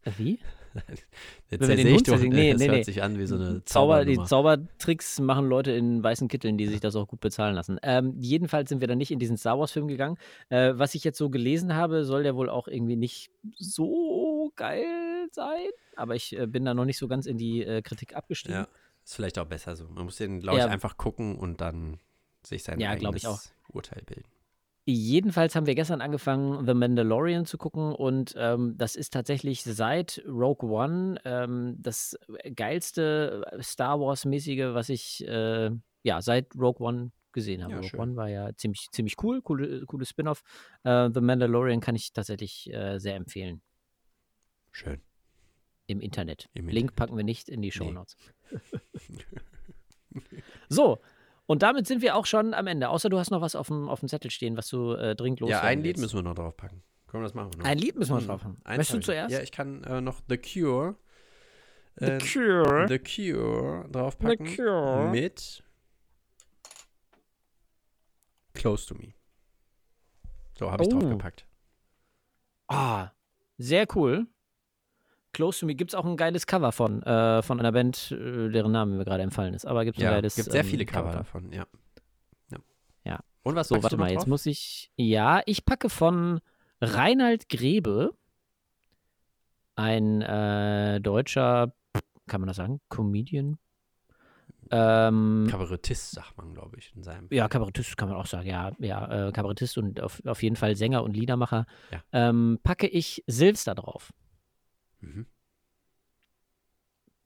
Äh, Wie? Jetzt Wenn wir den ich Hund zersägen? Nee, das nee, hört nee. sich an wie so eine Zauber, die. Zaubertricks machen Leute in weißen Kitteln, die sich das auch gut bezahlen lassen. Ähm, jedenfalls sind wir dann nicht in diesen Star Wars-Film gegangen. Äh, was ich jetzt so gelesen habe, soll der wohl auch irgendwie nicht so geil sein. Aber ich äh, bin da noch nicht so ganz in die äh, Kritik abgestiegen. Ja, ist vielleicht auch besser so. Man muss den, glaube ich, Ja. einfach gucken und dann sich sein Ja, eigenes Urteil bilden. Jedenfalls haben wir gestern angefangen, The Mandalorian zu gucken und ähm, das ist tatsächlich seit Rogue One ähm, das geilste Star Wars-mäßige, was ich äh, ja seit Rogue One gesehen habe. Ja, Rogue schön. One war ja ziemlich, ziemlich cool, coole, cooles Spin-off. Äh, The Mandalorian kann ich tatsächlich äh, sehr empfehlen Schön. im Internet. Im Link Internet. packen wir nicht in die Show Notes. so. Und damit sind wir auch schon am Ende. Außer du hast noch was auf dem, auf dem Zettel stehen, was du äh, dringend Ja, loswerden ein Lied willst. müssen wir noch drauf packen. Können wir das machen? Noch? Ein Lied müssen wir Hm, drauf haben. Möchtest du zuerst? Ja, ich kann äh, noch The Cure. The äh, Cure. The Cure draufpacken. The Cure. Mit Close to Me. So, habe ich Oh. draufgepackt. Ah, sehr cool. Close to Me gibt es auch ein geiles Cover von, äh, von einer Band, äh, deren Name mir gerade empfallen ist. Aber gibt es ein Ja, geiles gibt sehr ähm, viele Cover davon, ja. ja. Ja. Und was So, warte mal, jetzt drauf? muss ich. Ja, ich packe von Reinhard Grebe, ein äh, deutscher, kann man das sagen, Comedian. Ähm, Kabarettist, sagt man, glaube ich, in seinem. Ja, Kabarettist kann man auch sagen, ja, ja, äh, Kabarettist und auf, auf jeden Fall Sänger und Liedermacher. Ja. Ähm, packe ich Silvster drauf. Mhm.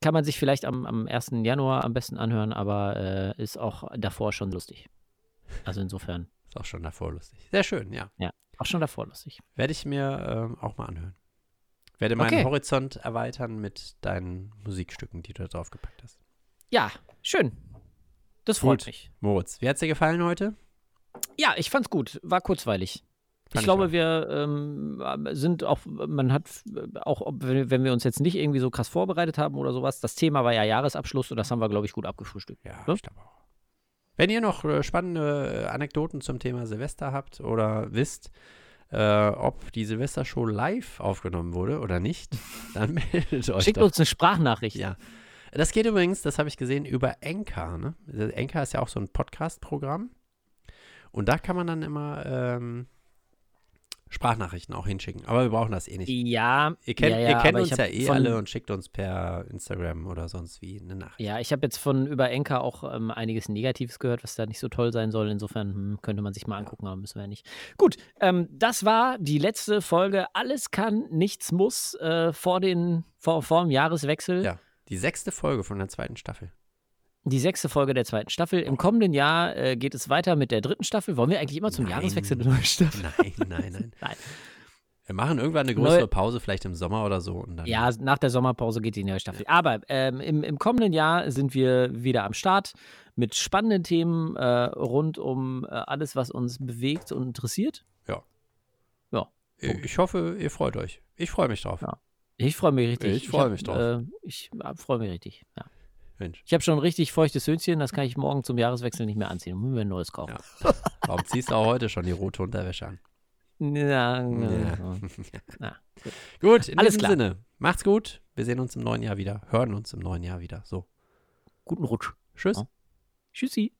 Kann man sich vielleicht am, am 1. Januar am besten anhören, aber äh, ist auch davor schon lustig. Also insofern, Ist auch schon davor lustig. Sehr schön, ja. auch schon davor lustig. Werde ich mir ähm, auch mal anhören. Werde meinen Okay. Horizont erweitern mit deinen Musikstücken, die du da draufgepackt hast. Ja, schön. Das freut Gut. mich. Moritz, wie hat's dir gefallen heute? Ja, ich fand's gut. War kurzweilig. Ich glaube, wir ähm, sind auch, man hat auch, wenn wir uns jetzt nicht irgendwie so krass vorbereitet haben oder sowas, das Thema war ja Jahresabschluss und das haben wir, glaube ich, gut abgefrühstückt. Ja, Ne? ich glaube auch. Wenn ihr noch äh, spannende äh, Anekdoten zum Thema Silvester habt oder wisst, äh, ob die Silvestershow live aufgenommen wurde oder nicht, dann meldet euch Schickt doch. uns eine Sprachnachricht. Ja. Das geht übrigens, das habe ich gesehen, über Anchor. Ne? Anchor ist ja auch so ein Podcast-Programm. Und da kann man dann immer ähm, Sprachnachrichten auch hinschicken. Aber wir brauchen das eh nicht. Ja, Ihr kennt, ja, ja, ihr kennt uns ja eh alle und schickt uns per Instagram oder sonst wie eine Nachricht. Ja, ich habe jetzt von über Enka auch ähm, einiges Negatives gehört, was da nicht so toll sein soll. Insofern hm, könnte man sich mal angucken, aber müssen wir ja nicht. Gut, ähm, das war die letzte Folge. Alles kann, nichts muss äh, vor, den, vor, vor dem Jahreswechsel. Ja. Die sechste Folge von der zweiten Staffel. Die sechste Folge der zweiten Staffel. Im kommenden Jahr äh, geht es weiter mit der dritten Staffel. Wollen wir eigentlich immer zum Nein. Jahreswechsel eine neue Staffel? Nein, nein, nein. Nein. Wir machen irgendwann eine größere Pause, vielleicht im Sommer oder so. Und dann Ja, nach der Sommerpause geht die neue Staffel. Aber ähm, im, im kommenden Jahr sind wir wieder am Start mit spannenden Themen äh, rund um äh, alles, was uns bewegt und interessiert. ich ich hoffe, ihr freut euch. Ich freue mich drauf. Ja. Ich freue mich richtig. Ich freu hab, mich drauf. Äh, ich freue mich richtig. Ja. Mensch. Ich habe schon ein richtig feuchtes Höhnchen, das kann ich morgen zum Jahreswechsel nicht mehr anziehen. Müssen wir ein neues kaufen. Ja. Warum ziehst du auch heute schon die rote Unterwäsche an? Ja. Ja. Ja. Gut, in Alles diesem klar. Sinne. Macht's gut. Wir sehen uns im neuen Jahr wieder. Hören uns im neuen Jahr wieder. So. Guten Rutsch. Tschüss. Ja. Tschüssi.